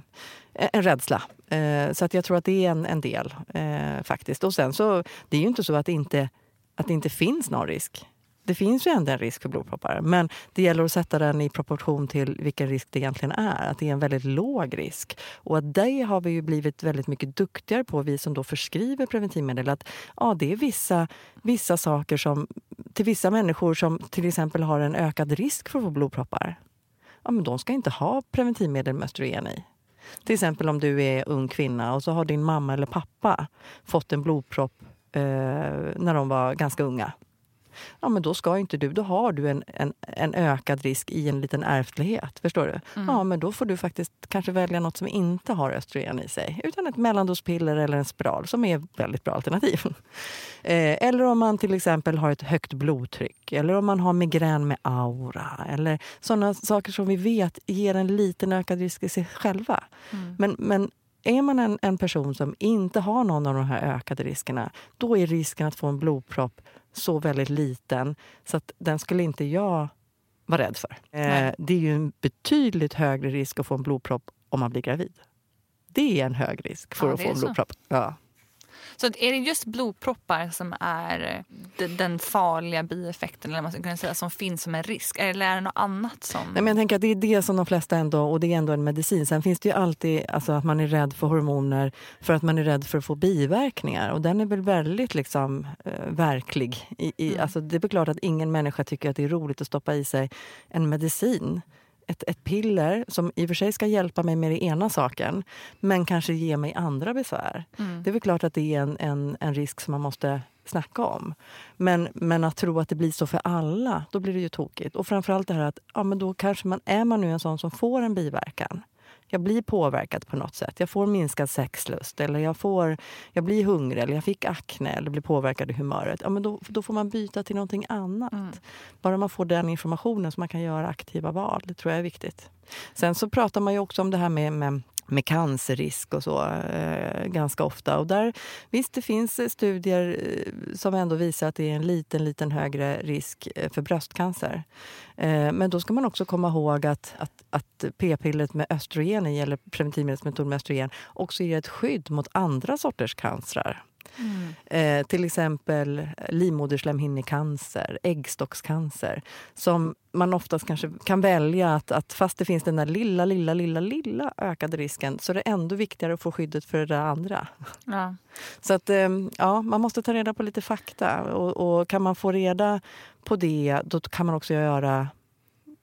en rädsla. Eh, så att jag tror att det är en, en del eh, faktiskt. Och sen så, det är ju inte så att det inte, att det inte finns någon risk. Det finns ju ändå en risk för blodproppar men det gäller att sätta den i proportion till vilken risk det egentligen är. Att det är en väldigt låg risk. Och att det har vi ju blivit väldigt mycket duktigare på, vi som då förskriver preventivmedel. Att ja, det är vissa, vissa saker som till vissa människor som till exempel har en ökad risk för att få blodproppar. Ja, men de ska inte ha preventivmedel med östrogen i. Till exempel om du är ung kvinna och så har din mamma eller pappa fått en blodpropp eh, när de var ganska unga ja men då ska inte du, då har du en, en, en ökad risk i en liten ärftlighet. Förstår du? Mm. Ja men då får du faktiskt kanske välja något som inte har östrogen i sig. Utan ett mellandospiller eller en spiral som är ett väldigt bra alternativ. [LAUGHS] Eh, eller om man till exempel har ett högt blodtryck eller om man har migrän med aura. Eller sådana saker som vi vet ger en liten ökad risk i sig själva. Mm. Men, men är man en, en person som inte har någon av de här ökade riskerna då är risken att få en blodpropp så väldigt liten så att den skulle inte jag vara rädd för. Eh, det är ju en betydligt högre risk att få en blodpropp om man blir gravid. Det är en hög risk för Ja, att få en blodpropp. Ja. Så är det just blodproppar som är eh, de- den farliga bieffekten eller man ska kunna säga, som finns som en risk? Eller är det något annat som... Nej, men jag tänker att det är det som de flesta ändå, och det är ändå en medicin. Sen finns det ju alltid alltså, att man är rädd för hormoner för att man är rädd för att få biverkningar. Och den är väl väldigt liksom, eh, verklig. I, i, Mm. alltså, det är klart att ingen människa tycker att det är roligt att stoppa i sig en medicin. Ett, ett piller som i och för sig ska hjälpa mig med den ena saken men kanske ge mig andra besvär. Mm. Det är väl klart att det är en, en, en risk som man måste snacka om. Men, men att tro att det blir så för alla, då blir det ju tokigt. Och framförallt det här att ja, men då kanske man, är man nu en sån som får en biverkan. Jag blir påverkad på något sätt. Jag får minskad sexlust, eller jag, får, jag blir hungrig, eller jag fick akne eller blir påverkad i humöret. Ja, men då, då får man byta till någonting annat. Mm. Bara man får den informationen så man kan göra aktiva val. Det tror jag är viktigt. Sen så pratar man ju också om det här med, med med cancerrisk och så eh, ganska ofta. Och där, visst, det finns eh, studier eh, som ändå visar att det är en liten, liten högre risk eh, för bröstcancer. Eh, men då ska man också komma ihåg att, att, att p-pillret med östrogen eller preventivmedelsmetod med östrogen, också ger ett skydd mot andra sorters cancrar. Mm. Eh, till exempel livmoderslemhinnecancer, äggstockscancer som man oftast kanske kan välja att, att fast det finns den där lilla, lilla, lilla, lilla ökade risken så är det ändå viktigare att få skyddet för det där andra. Ja. Så att eh, ja, man måste ta reda på lite fakta och, och kan man få reda på det då kan man också göra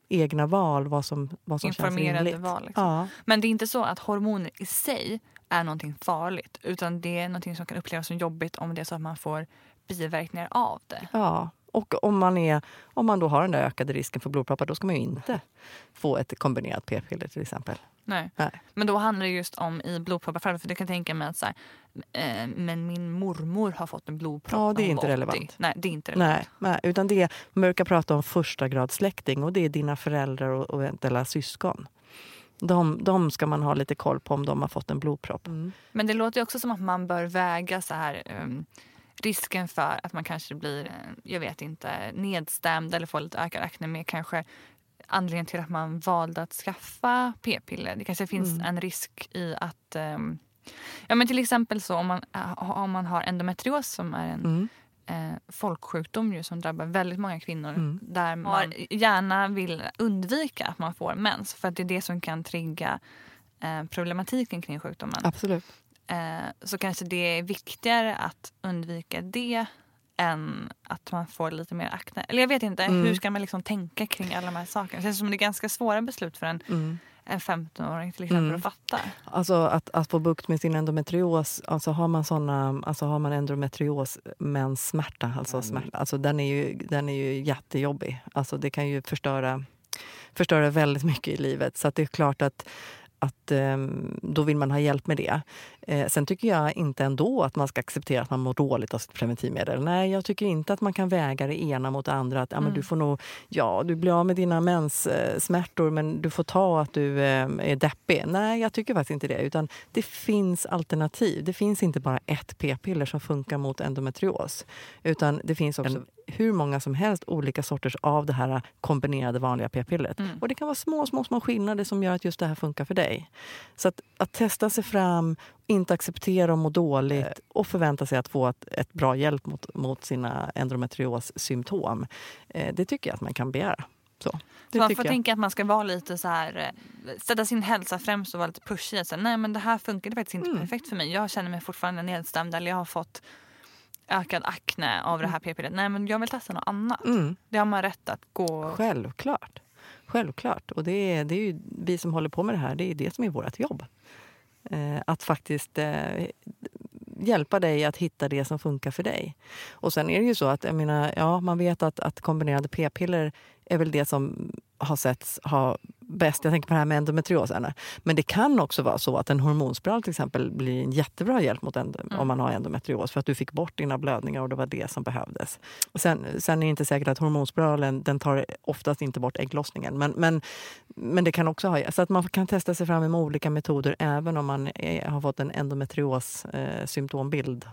egna val vad som, vad som känns Informerade rimligt. val. Liksom. Ja. Men det är inte så att hormoner i sig är någonting farligt utan det är någonting som kan upplevas som jobbigt om det är så att man får biverkningar av det. Ja, och om man, är, om man då har den där ökade risken för blodproppar då ska man ju inte få ett kombinerat p-piller till exempel. Nej. Nej. Men då handlar det just om i blodproppar. För du kan tänka mig att så här, eh, men min mormor har fått en blodpropp Ja, det är inte var 80. relevant. Nej, det är inte relevant. Nej, nej, utan det man brukar prata om första grads släkting och det är dina föräldrar och, och eventuella syskon. De, de ska man ha lite koll på om de har fått en blodpropp. Men det låter också som att man bör väga så här, um, risken för att man kanske blir, eh, jag vet inte, nedstämd eller får lite ökad akne med kanske anledningen till att man valde att skaffa p-piller. Det kanske finns Mm. en risk i att um, Ja men till exempel så om man, om man har endometrios som är en Mm. Eh, folksjukdom ju, som drabbar väldigt många kvinnor Mm. där man gärna vill undvika att man får mens för att det är det som kan trigga eh, problematiken kring sjukdomen. Absolut. Eh, så kanske det är viktigare att undvika det än att man får lite mer akne. Eller jag vet inte, Mm. hur ska man liksom tänka kring alla de här sakerna? Det känns som det är ganska svåra beslut för en, Mm. En 15-åring till exempel Mm. att fatta. Alltså att, att få bukt med sin endometrios, alltså har man såna, alltså har man endometrios men smärta, alltså, smärta, alltså den, är ju, den är ju jättejobbig. Alltså det kan ju förstöra, förstöra väldigt mycket i livet. Så att det är klart att att ehm, då vill man ha hjälp med det. Eh, sen tycker jag inte ändå att man ska acceptera att man mår dåligt av sitt preventivmedel. Nej, jag tycker inte att man kan väga det ena mot det andra. Att, ja, men du får nog, ja, du blir av med dina menssmärtor men du får ta att du eh, är deppig. Nej, jag tycker faktiskt inte det. Utan det finns alternativ. Det finns inte bara ett p-piller som funkar mot endometrios. Utan det finns också hur många som helst olika sorters av det här kombinerade vanliga p-pillret. Och det kan vara små, små, små skillnader som gör att just det här funkar för dig. Så att, att testa sig fram, inte acceptera och må dåligt och förvänta sig att få ett, ett bra hjälp mot, mot sina endometriossymptom. Eh, det tycker jag att man kan begära. Så, Så man får jag. tänka att man ska vara lite så här, eh, sätta sin hälsa främst och vara lite pushig. Så här, nej men det här funkade faktiskt Mm. inte perfekt för mig. Jag känner mig fortfarande nedstämd eller jag har fått ökad akne av det här p-pillret. Nej men jag vill testa något annat. Mm. Det har man rätt att gå... Självklart. Självklart. Och det är, det är vi som håller på med det här, det är det som är vårt jobb. Eh, att faktiskt eh, hjälpa dig att hitta det som funkar för dig. Och sen är det ju så att jag menar, ja, man vet att, att kombinerade p-piller är väl det som har setts ha bäst. Jag tänker på det här med endometriosen. Men det kan också vara så att en hormonspiral till exempel blir en jättebra hjälp mot endo, om man har endometrios för att du fick bort dina blödningar och det var det som behövdes. Och sen, sen är det inte säkert att hormonspiralen den tar oftast inte bort ägglossningen. Men, men, men det kan också ha... Så att man kan testa sig fram med olika metoder även om man är, har fått en endometrios eh, symptombild.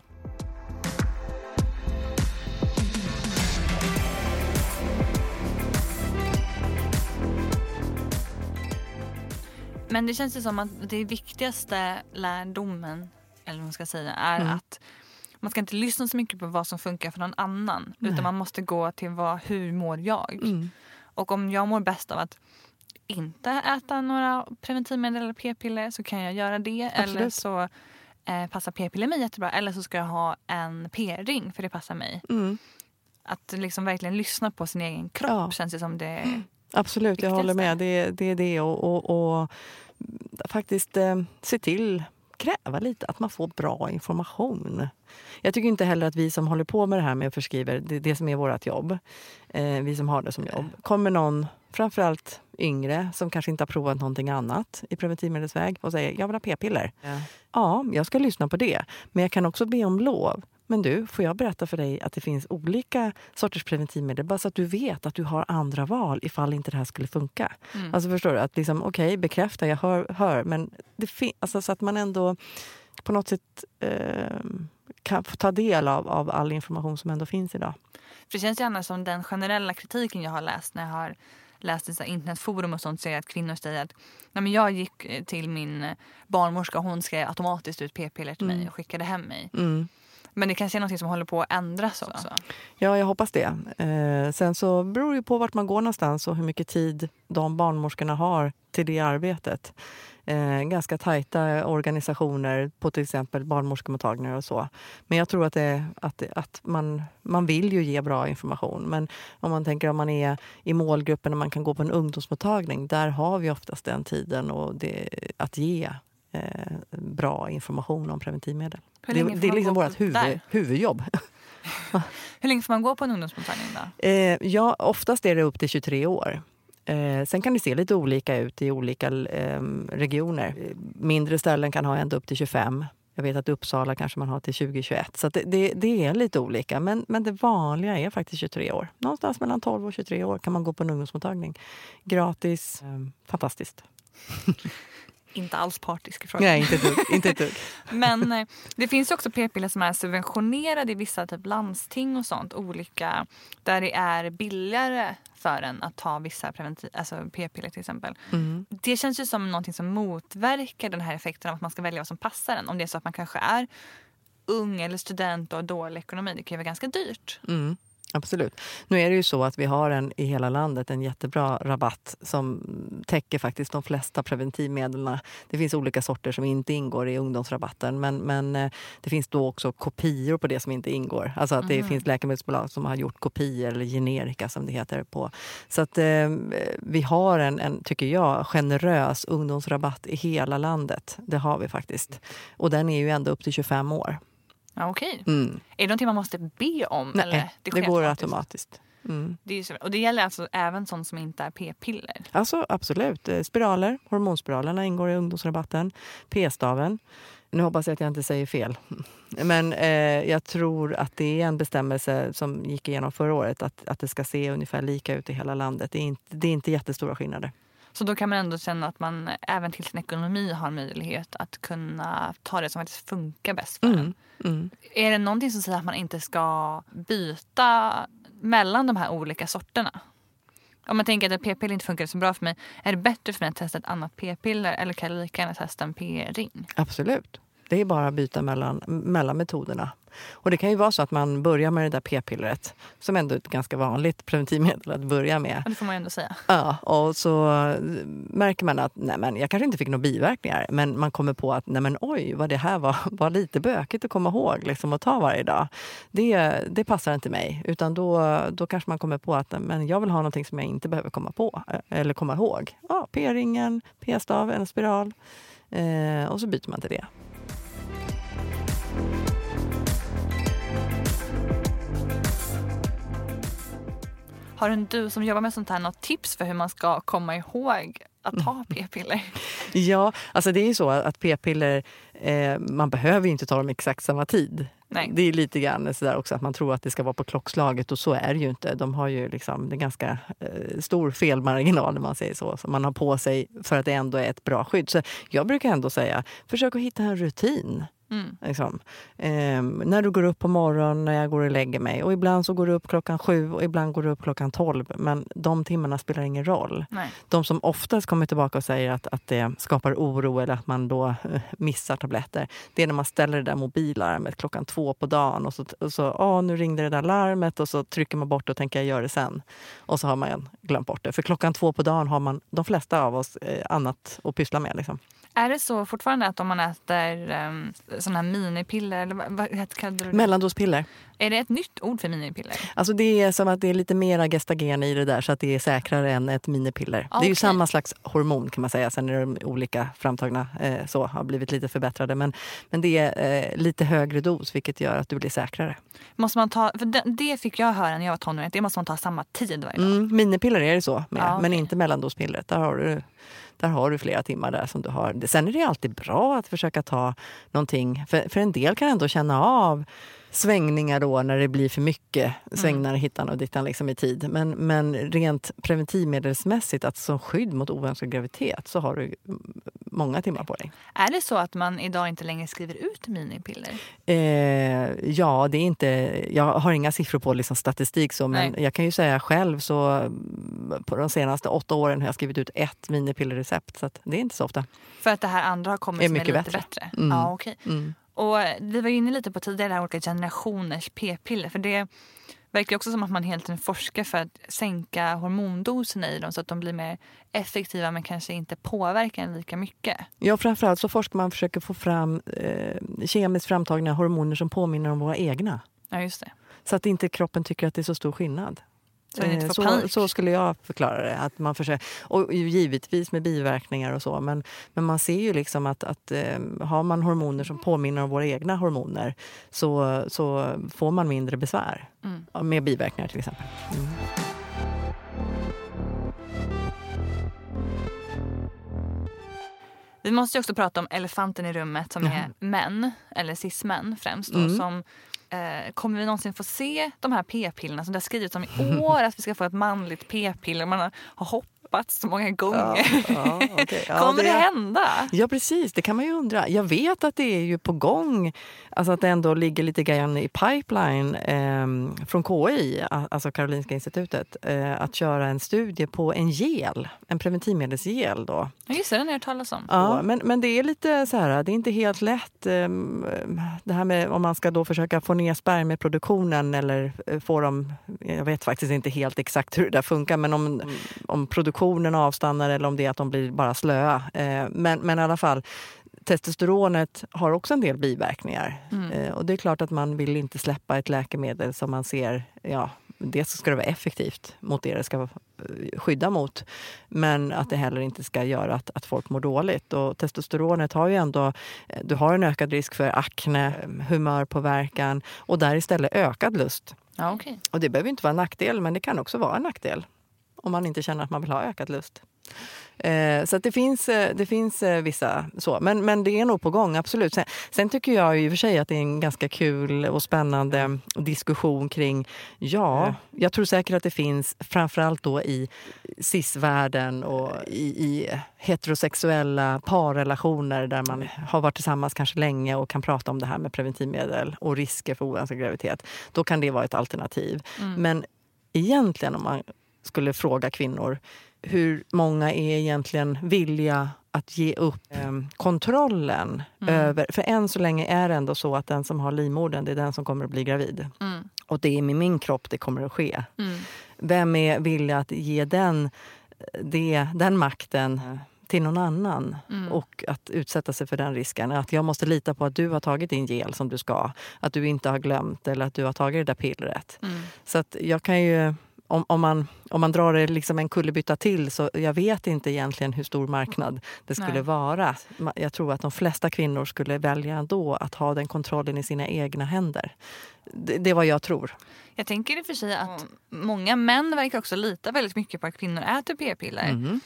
Men det känns ju som att det viktigaste lärdomen, eller vad man ska säga, är Mm. att man ska inte lyssna så mycket på vad som funkar för någon annan. Utan man måste gå till vad, hur mår jag? Mm. Och om jag mår bäst av att inte äta några preventivmedel eller p-piller så kan jag göra det. Eller Absolut. så eh, passar p-piller mig jättebra. Eller så ska jag ha en p-ring för det passar mig. Mm. Att liksom verkligen lyssna på sin egen kropp Ja. känns det som det Absolut, jag håller Viktigaste. med. Det, är det. Och, och, och faktiskt eh, se till, kräva lite att man får bra information. Jag tycker inte heller att vi som håller på med det här med förskriver, det, det som är vårt jobb, eh, vi som har det som jobb, kommer någon, framförallt yngre, som kanske inte har provat någonting annat i preventivmedelsväg och säger jag vill ha p-piller. Ja, jag ska lyssna på det. Men jag kan också be om lov. Men du, får jag berätta för dig att det finns olika sorters preventivmedel bara så att du vet att du har andra val ifall inte det här skulle funka. Alltså förstår du? Att liksom, okej, bekräfta, jag hör, hör men det fin- alltså så att man ändå på något sätt eh, kan få ta del av, av all information som ändå finns idag. För det känns ju annars som den generella kritiken jag har läst när jag har läst i så internetforum och sånt säger att kvinnor säger att Nej, men jag gick till min barnmorska och hon skrev automatiskt ut p-piller till mig och skickade hem mig. Mm. Men det kanske är något som håller på att ändras också. Ja, jag hoppas det. Eh, sen så beror det på vart man går någonstans och hur mycket tid de barnmorskorna har till det arbetet. Eh, ganska tajta organisationer på till exempel barnmorskemottagningar och så. Men jag tror att, det, att, att man, man vill ju ge bra information. Men om man tänker om man är i målgruppen och man kan gå på en ungdomsmottagning, där har vi oftast den tiden och det, att ge eh, bra information om preventivmedel. Det, det är liksom vårt där? huvud, huvudjobb. [LAUGHS] [LAUGHS] Hur länge får man gå på en ungdomsmottagning då? Eh, ja, oftast är det upp till 23 år. Eh, sen kan det se lite olika ut i olika eh, regioner. Mindre ställen kan ha ända upp till 25. Jag vet att Uppsala kanske man har till 2021. Så det, det, det är lite olika. Men, men det vanliga är faktiskt 23 år. Någonstans mellan 12 och 23 år kan man gå på en ungdomsmottagning. Gratis. Eh, fantastiskt. [LAUGHS] Inte alls partisk i frågan. Nej, inte ett. Inte ett. [LAUGHS] Men eh, det finns ju också p-piller som är subventionerade i vissa typ landsting och sånt. Olika, där det är billigare för en att ta vissa preventiv, alltså p-piller till exempel. Mm. Det känns ju som någonting som motverkar den här effekten av att man ska välja vad som passar en. Om det är så att man kanske är ung eller student och har dålig ekonomi. Det kan ju vara ganska dyrt. Mm. Absolut. Nu är det ju så att vi har en, i hela landet en jättebra rabatt som täcker faktiskt de flesta preventivmedlen. Det finns olika sorter som inte ingår i ungdomsrabatten men, men eh, det finns då också kopior på det som inte ingår. Alltså att det Mhm. finns läkemedelsbolag som har gjort kopior eller generika som det heter på. Så att eh, vi har en, en, tycker jag, generös ungdomsrabatt i hela landet. Det har vi faktiskt. Och den är ju ändå upp till 25 år. Ja, Okej. Mm. Är det någonting man måste be om? Nej, eller? det, sker går automatiskt. Mm. Det är så, och det gäller alltså även sånt som inte är p-piller? Alltså absolut. Eh, Spiraler, hormonspiralerna ingår i ungdomsrabatten. P-staven. Nu hoppas jag att jag inte säger fel. [LAUGHS] Men eh, jag tror att det är en bestämmelse som gick igenom förra året att, att det ska se ungefär lika ut i hela landet. Det är inte, det är inte jättestora skillnader. Så då kan man ändå känna att man även till sin ekonomi har möjlighet att kunna ta det som faktiskt funkar bäst för en. Mm. Mm. Är det någonting som säger att man inte ska byta mellan de här olika sorterna? Om man tänker att ett p-piller inte funkar så bra för mig, är det bättre för mig att testa ett annat p-piller eller kan jag lika gärna testa en p-ring? Absolut. Det är bara att byta mellan, mellan metoderna. Och det kan ju vara så att man börjar med det där p-pillret som ändå är ett ganska vanligt preventivmedel att börja med. Det får man ju ändå säga. Ja, och så märker man att nej men, jag kanske inte fick några biverkningar men man kommer på att nej men, oj, vad det här var, [LAUGHS] var lite bökigt att komma ihåg liksom, att ta varje dag. Det, det passar inte mig. Utan då, då kanske man kommer på att men, jag vill ha någonting som jag inte behöver komma på eh, eller komma ihåg. Ja, p-ringen, p-stav, en spiral. Eh, och så byter man till det. Har du som jobbar med sånt här något tips för hur man ska komma ihåg att Mm. ta p-piller? [LAUGHS] Ja, alltså det är ju så att p-piller, eh, man behöver ju inte ta dem exakt samma tid. Nej. Det är lite grann sådär också att man tror att det ska vara på klockslaget och så är det ju inte. De har ju liksom, är ganska eh, stor felmarginal när man säger så, som man har på sig för att det ändå är ett bra skydd. Så jag brukar ändå säga, försök att hitta en rutin. Mm. Liksom. Eh, när du går upp på morgonen, när jag går och lägger mig. Och ibland så går du upp klockan sju och ibland går du upp klockan tolv. Men de timmarna spelar ingen roll. Nej. De som oftast kommer tillbaka och säger att, att det skapar oro eller att man då eh, missar tabletter. Det är när man ställer det där mobillarmet klockan två på dagen och så, och så åh, nu ringde det där larmet och så trycker man bort det och tänker jag gör det sen. Och så har man glömt bort det. För klockan två på dagen har man de flesta av oss eh, annat att pyssla med. Liksom. Är det så fortfarande att om man äter um, såna här minipiller, eller vad, vad du det? Mellandospiller. Är det ett nytt ord för minipiller? Alltså det är som att det är lite mera gestagen i det där så att det är säkrare än ett minipiller. Det är ju samma slags hormon kan man säga. Sen är de olika framtagna eh, så, har blivit lite förbättrade. Men, men det är eh, lite högre dos vilket gör att du blir säkrare. Måste man ta, för det, det fick jag höra när jag var tonåring, att det måste man ta samma tid varje dag. Mm, minipiller är det så med, Ja, men okej. inte mellandospillret. Där har, du, där har du flera timmar där som du har. Sen är det alltid bra att försöka ta någonting. För, för en del kan ändå känna av svängningar då när det blir för mycket svängningar hittan och dittan liksom i tid. Men, men rent preventivmedelsmässigt, att som skydd mot oönskad graviditet så har du mm, många timmar på dig. Är det så att man idag inte längre skriver ut minipiller? Eh, ja, det är inte, jag har inga siffror på liksom statistik så, men Nej. jag kan ju säga själv så mm, på de senaste åtta åren har jag skrivit ut ett minipillerrecept så det är inte så ofta. För att det här andra har kommit Är som är mycket lite bättre. bättre? Mm. Ja, okej. Mm. Och vi var inne lite på tidigare det här olika generationers p-piller. För det verkar också som att man tiden forskar för att sänka hormondoserna i dem så att de blir mer effektiva men kanske inte påverkar en lika mycket. Ja, framförallt så forskar man försöker få fram eh, kemiskt framtagna hormoner som påminner om våra egna. Ja, just det. Så att inte kroppen tycker att det är så stor skillnad. Så Eh, så, så skulle jag förklara det. Att man försöker, och givetvis med biverkningar och så. Men, men man ser ju liksom att, att eh, har man hormoner som påminner om våra egna hormoner så, så får man mindre besvär. Mm. Med biverkningar till exempel. Mm. Vi måste ju också prata om elefanten i rummet som är män, eller cis-män främst. Då, Mm. som, eh, kommer vi någonsin få se de här p-pillerna som det har skrivits om i år? Att vi ska få ett manligt p-piller. Man har, hopp, droppats så många gånger. Ja, [LAUGHS] okej. Ja, Kommer det, det- hända? Ja, precis. Det kan man ju undra. Jag vet att det är ju på gång, alltså att det ändå ligger lite grann i pipeline eh, från KI, alltså Karolinska institutet, eh, att köra en studie på en gel, en preventivmedelsgel. Då. Ja, just det, den har jag talas om. Ja, men, men det är lite så här, det är inte helt lätt. eh, Det här med om man ska då försöka få ner spermieproduktionen eller eh, få dem, jag vet faktiskt inte helt exakt hur det där funkar, men om, om produktionen avstannar eller om det är att de blir bara slöa. Eh, Men, men i alla fall, testosteronet har också en del biverkningar. Eh, Och det är klart att man vill inte släppa ett läkemedel som man ser, ja, dels ska det vara effektivt mot det det ska eh, skydda mot, men att det heller inte ska göra att, att folk mår dåligt. Och testosteronet har ju ändå, du har en ökad risk för akne, humörpåverkan och där istället ökad lust. Ja, okej. Och det behöver inte vara en nackdel, men det kan också vara en nackdel om man inte känner att man vill ha ökad lust. Eh, så det finns, eh, det finns eh, vissa så, men, men det är nog på gång, absolut. Sen, sen tycker jag i och för sig att det är en ganska kul och spännande diskussion kring, ja, jag tror säkert att det finns, framförallt då i cis-världen och i, i heterosexuella parrelationer där man har varit tillsammans kanske länge och kan prata om det här med preventivmedel och risker för oönskad graviditet. Då kan det vara ett alternativ. Men egentligen om man skulle fråga kvinnor hur många är egentligen villiga att ge upp eh, kontrollen över... För än så länge är det ändå så att den som har livmodern det är den som kommer att bli gravid. Och det är med min kropp det kommer att ske. Vem är villig att ge den, det, den makten till någon annan och att utsätta sig för den risken. Att jag måste lita på att du har tagit din gel som du ska. Att du inte har glömt eller att du har tagit det där pillret. Så att jag kan ju... Om, om, man, om man drar det liksom en kullerbytta till så jag vet inte egentligen hur stor marknad det skulle Nej. vara. Jag tror att de flesta kvinnor skulle välja ändå att ha den kontrollen i sina egna händer. Det, det är vad jag tror. Jag tänker i och för sig att många män verkar också lita väldigt mycket på att kvinnor äter p-piller.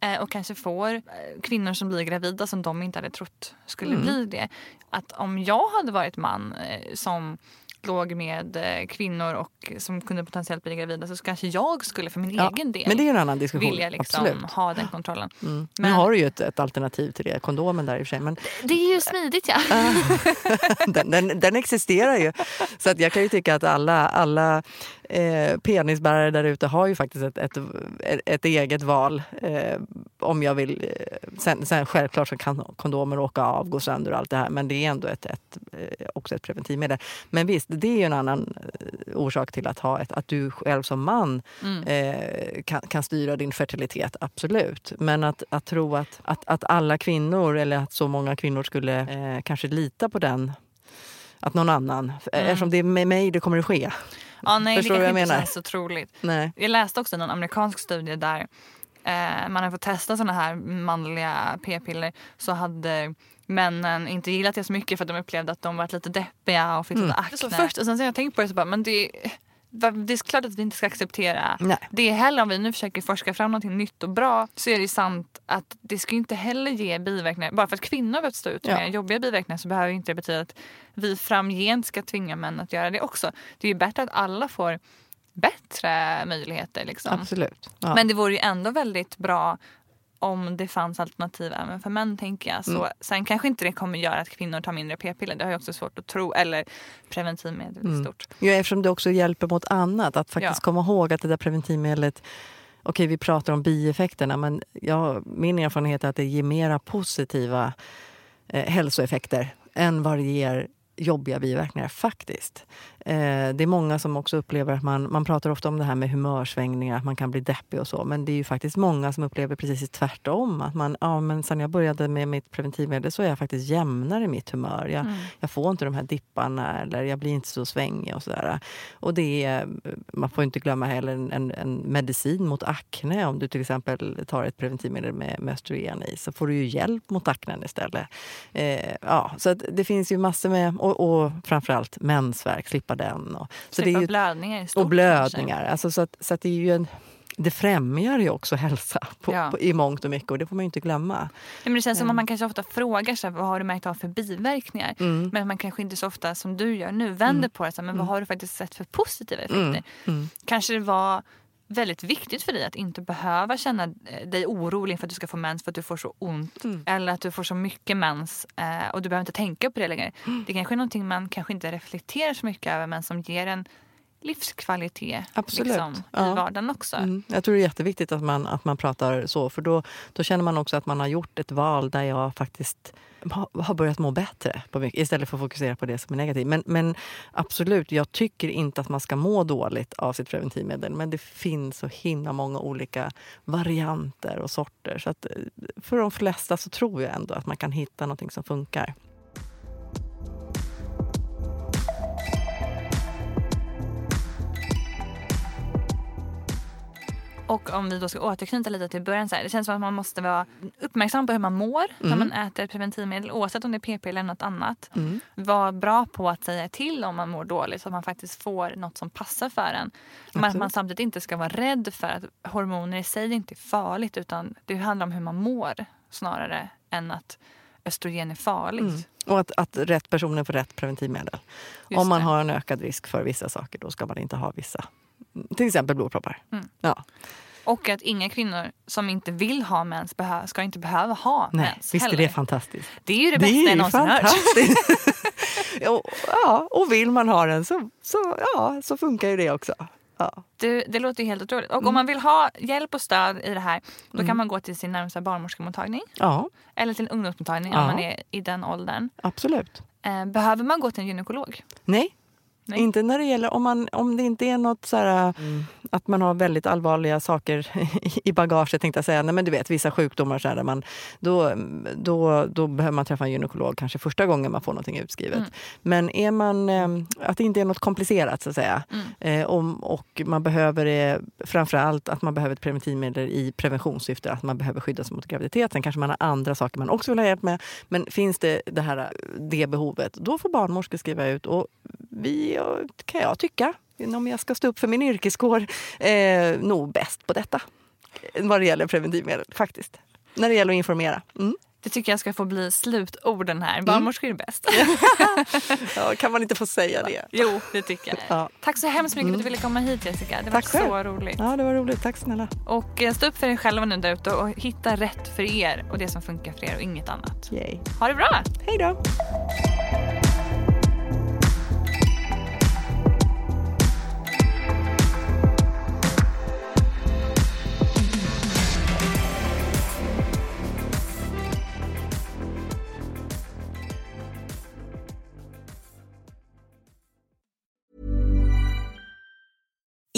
Eh, Och kanske får eh, kvinnor som blir gravida som de inte hade trott skulle Mm. bli det. Att om jag hade varit man eh, som låg med eh, kvinnor och som kunde potentiellt bli gravida så kanske jag skulle för min Ja, egen del Men det är en annan diskussion. vilja liksom Absolut. ha den kontrollen. Mm. Nu Men- har du ju ett, ett alternativ till det, kondomen där i och för sig. Men Det är ju smidigt ja. [LAUGHS] den, den, den existerar ju. Så att jag kan ju tycka att alla, alla eh, penisbärare där ute har ju faktiskt ett, ett, ett eget val. Eh, om jag vill. Eh, sen, sen självklart så kan kondomer åka av, gå sönder och allt det här. Men det är ändå ett, ett, eh, också ett preventivmedel. Men visst, det är ju en annan eh, orsak till att ha ett, att du själv som man eh, kan, kan styra din fertilitet, absolut. Men att, att tro att, att, att alla kvinnor, eller att så många kvinnor skulle eh, kanske lita på den, att någon annan, eftersom det är med mig det kommer att ske. ja nej, Förstår det du kanske vad jag inte känns så troligt. Nej. Jag läste också någon amerikansk studie där eh, man har fått testa såna här manliga p-piller så hade männen inte gillat det så mycket för att de upplevde att de var lite deppiga och fick lite akne. Så först och sen så jag tänkt på det så bara, men det, det är klart att vi inte ska acceptera Nej. det heller. Om vi nu försöker forska fram något nytt och bra så är det sant att det ska inte heller ge biverkningar. Bara för att kvinnor har stå ut med Ja. jobbiga biverkningar så behöver inte det betyda att vi framgent ska tvinga män att göra det också. Det är ju bättre att alla får bättre möjligheter. Liksom. Absolut. Ja. Men det vore ju ändå väldigt bra om det fanns alternativ även för män. tänker jag. Så, Mm. Sen kanske inte det kommer göra att kvinnor tar mindre p-piller. Det har jag också svårt att tro. Eller preventivmedel Mm. i stort. Ja, eftersom det också hjälper mot annat. Att faktiskt Ja. komma ihåg att det där preventivmedlet Okej, vi pratar om bieffekterna, men ja, min erfarenhet är att det ger mera positiva eh, hälsoeffekter än vad det ger jobbiga biverkningar faktiskt. Eh, det är många som också upplever att man, man pratar ofta om det här med humörsvängningar, att man kan bli deppig och så. Men det är ju faktiskt många som upplever precis tvärtom. Att man, ja men sen jag började med mitt preventivmedel så är jag faktiskt jämnare i mitt humör. Jag, jag får inte de här dipparna eller jag blir inte så svängig och sådär. Och det är, man får inte glömma heller en, en, medicin mot akne. Om du till exempel tar ett preventivmedel med, med östrogen i så får du ju hjälp mot aknen istället. Eh, ja, så det finns ju massor med, och, och framförallt mensvärk, slippa den. Och, så det är ju, blödningar i stort. och blödningar. Alltså så att, så att det är ju en, det främjar ju också hälsa på, Ja. på, i mångt och mycket och det får man ju inte glömma. Nej, men det känns som att man kanske ofta frågar sig, vad har du märkt av för biverkningar. Mm. Men man kanske inte så ofta som du gör nu vänder på det. Så men vad har du faktiskt sett för positiva effekter? Mm. Kanske det var väldigt viktigt för dig att inte behöva känna eh, dig orolig för att du ska få mens för att du får så ont. Mm. Eller att du får så mycket mens eh, och du behöver inte tänka på det längre. Det kanske är någonting man kanske inte reflekterar så mycket över men som ger en livskvalitet Absolut. Liksom, i Ja. vardagen också. Mm. Jag tror det är jätteviktigt att man, att man pratar så för då, då känner man också att man har gjort ett val där jag faktiskt har, börjat må bättre på mycket, istället för att fokusera på det som är negativt. Men, men absolut, jag tycker inte att man ska må dåligt av sitt preventivmedel men det finns så himla många olika varianter och sorter. Så att eh, för de flesta så tror jag ändå att man kan hitta någonting som funkar. Och om vi då ska återknyta lite till början. Så här, det känns som att man måste vara uppmärksam på hur man mår när Mm. man äter preventivmedel. Oavsett om det är p-piller eller något annat. Var bra på att säga till om man mår dåligt så att man faktiskt får något som passar för en. Men att man samtidigt inte ska vara rädd för att hormoner i sig inte är farligt utan det handlar om hur man mår snarare än att östrogen är farligt. Mm. Och att, att rätt personer får rätt preventivmedel. Just Om man det. har en ökad risk för vissa saker då ska man inte ha vissa. Till exempel blodproppar. Mm. Ja. Och att inga kvinnor som inte vill ha mens ska inte behöva ha Nej, mens visst är heller. det fantastiskt. Det är ju det bästa jag någonsin hört. [LAUGHS] ja, och vill man ha den så, så, ja, så funkar ju det också. Ja. Det, det låter ju helt otroligt. Och Mm. om man vill ha hjälp och stöd i det här då kan man gå till sin närmsta barnmorskemottagning ja, eller till en ungdomsmottagning Ja. om man är i den åldern. absolut. Eh, behöver man gå till en gynekolog? Nej. Nej. Inte när det gäller om, man, om det inte är något så här, att man har väldigt allvarliga saker [LAUGHS] i bagaget. Tänkte jag säga. Nej, men du vet, vissa sjukdomar så här, man, då, då, då behöver man träffa en gynekolog kanske första gången man får någonting utskrivet. Mm. Men är man, eh, att det inte är något komplicerat så att säga Mm. eh, om, och man behöver det, framförallt att man behöver ett preventivmedel i preventionssyfte, att man behöver skydda sig mot graviditet. Sen kanske man har andra saker man också vill ha hjälp med. Men finns det det, här, det behovet, då får barnmorskor skriva ut. Och vi, kan jag tycka, om jag ska stå upp för min yrkeskår, eh, nog bäst på detta. Vad det gäller preventivmedel, faktiskt. När det gäller att informera. Mm. Det tycker jag ska få bli slutorden här. Barnmorskor är bäst. [LAUGHS] Ja, kan man inte få säga det? jo, det tycker jag. Ja. Tack så hemskt mycket för att du ville komma hit Jessica. Det var Tack så själv. roligt. Ja, det var roligt. Tack snälla. Och eh, stå upp för er själva nu där ute och hitta rätt för er och det som funkar för er och inget annat. Yay. Ha det bra! Hej då!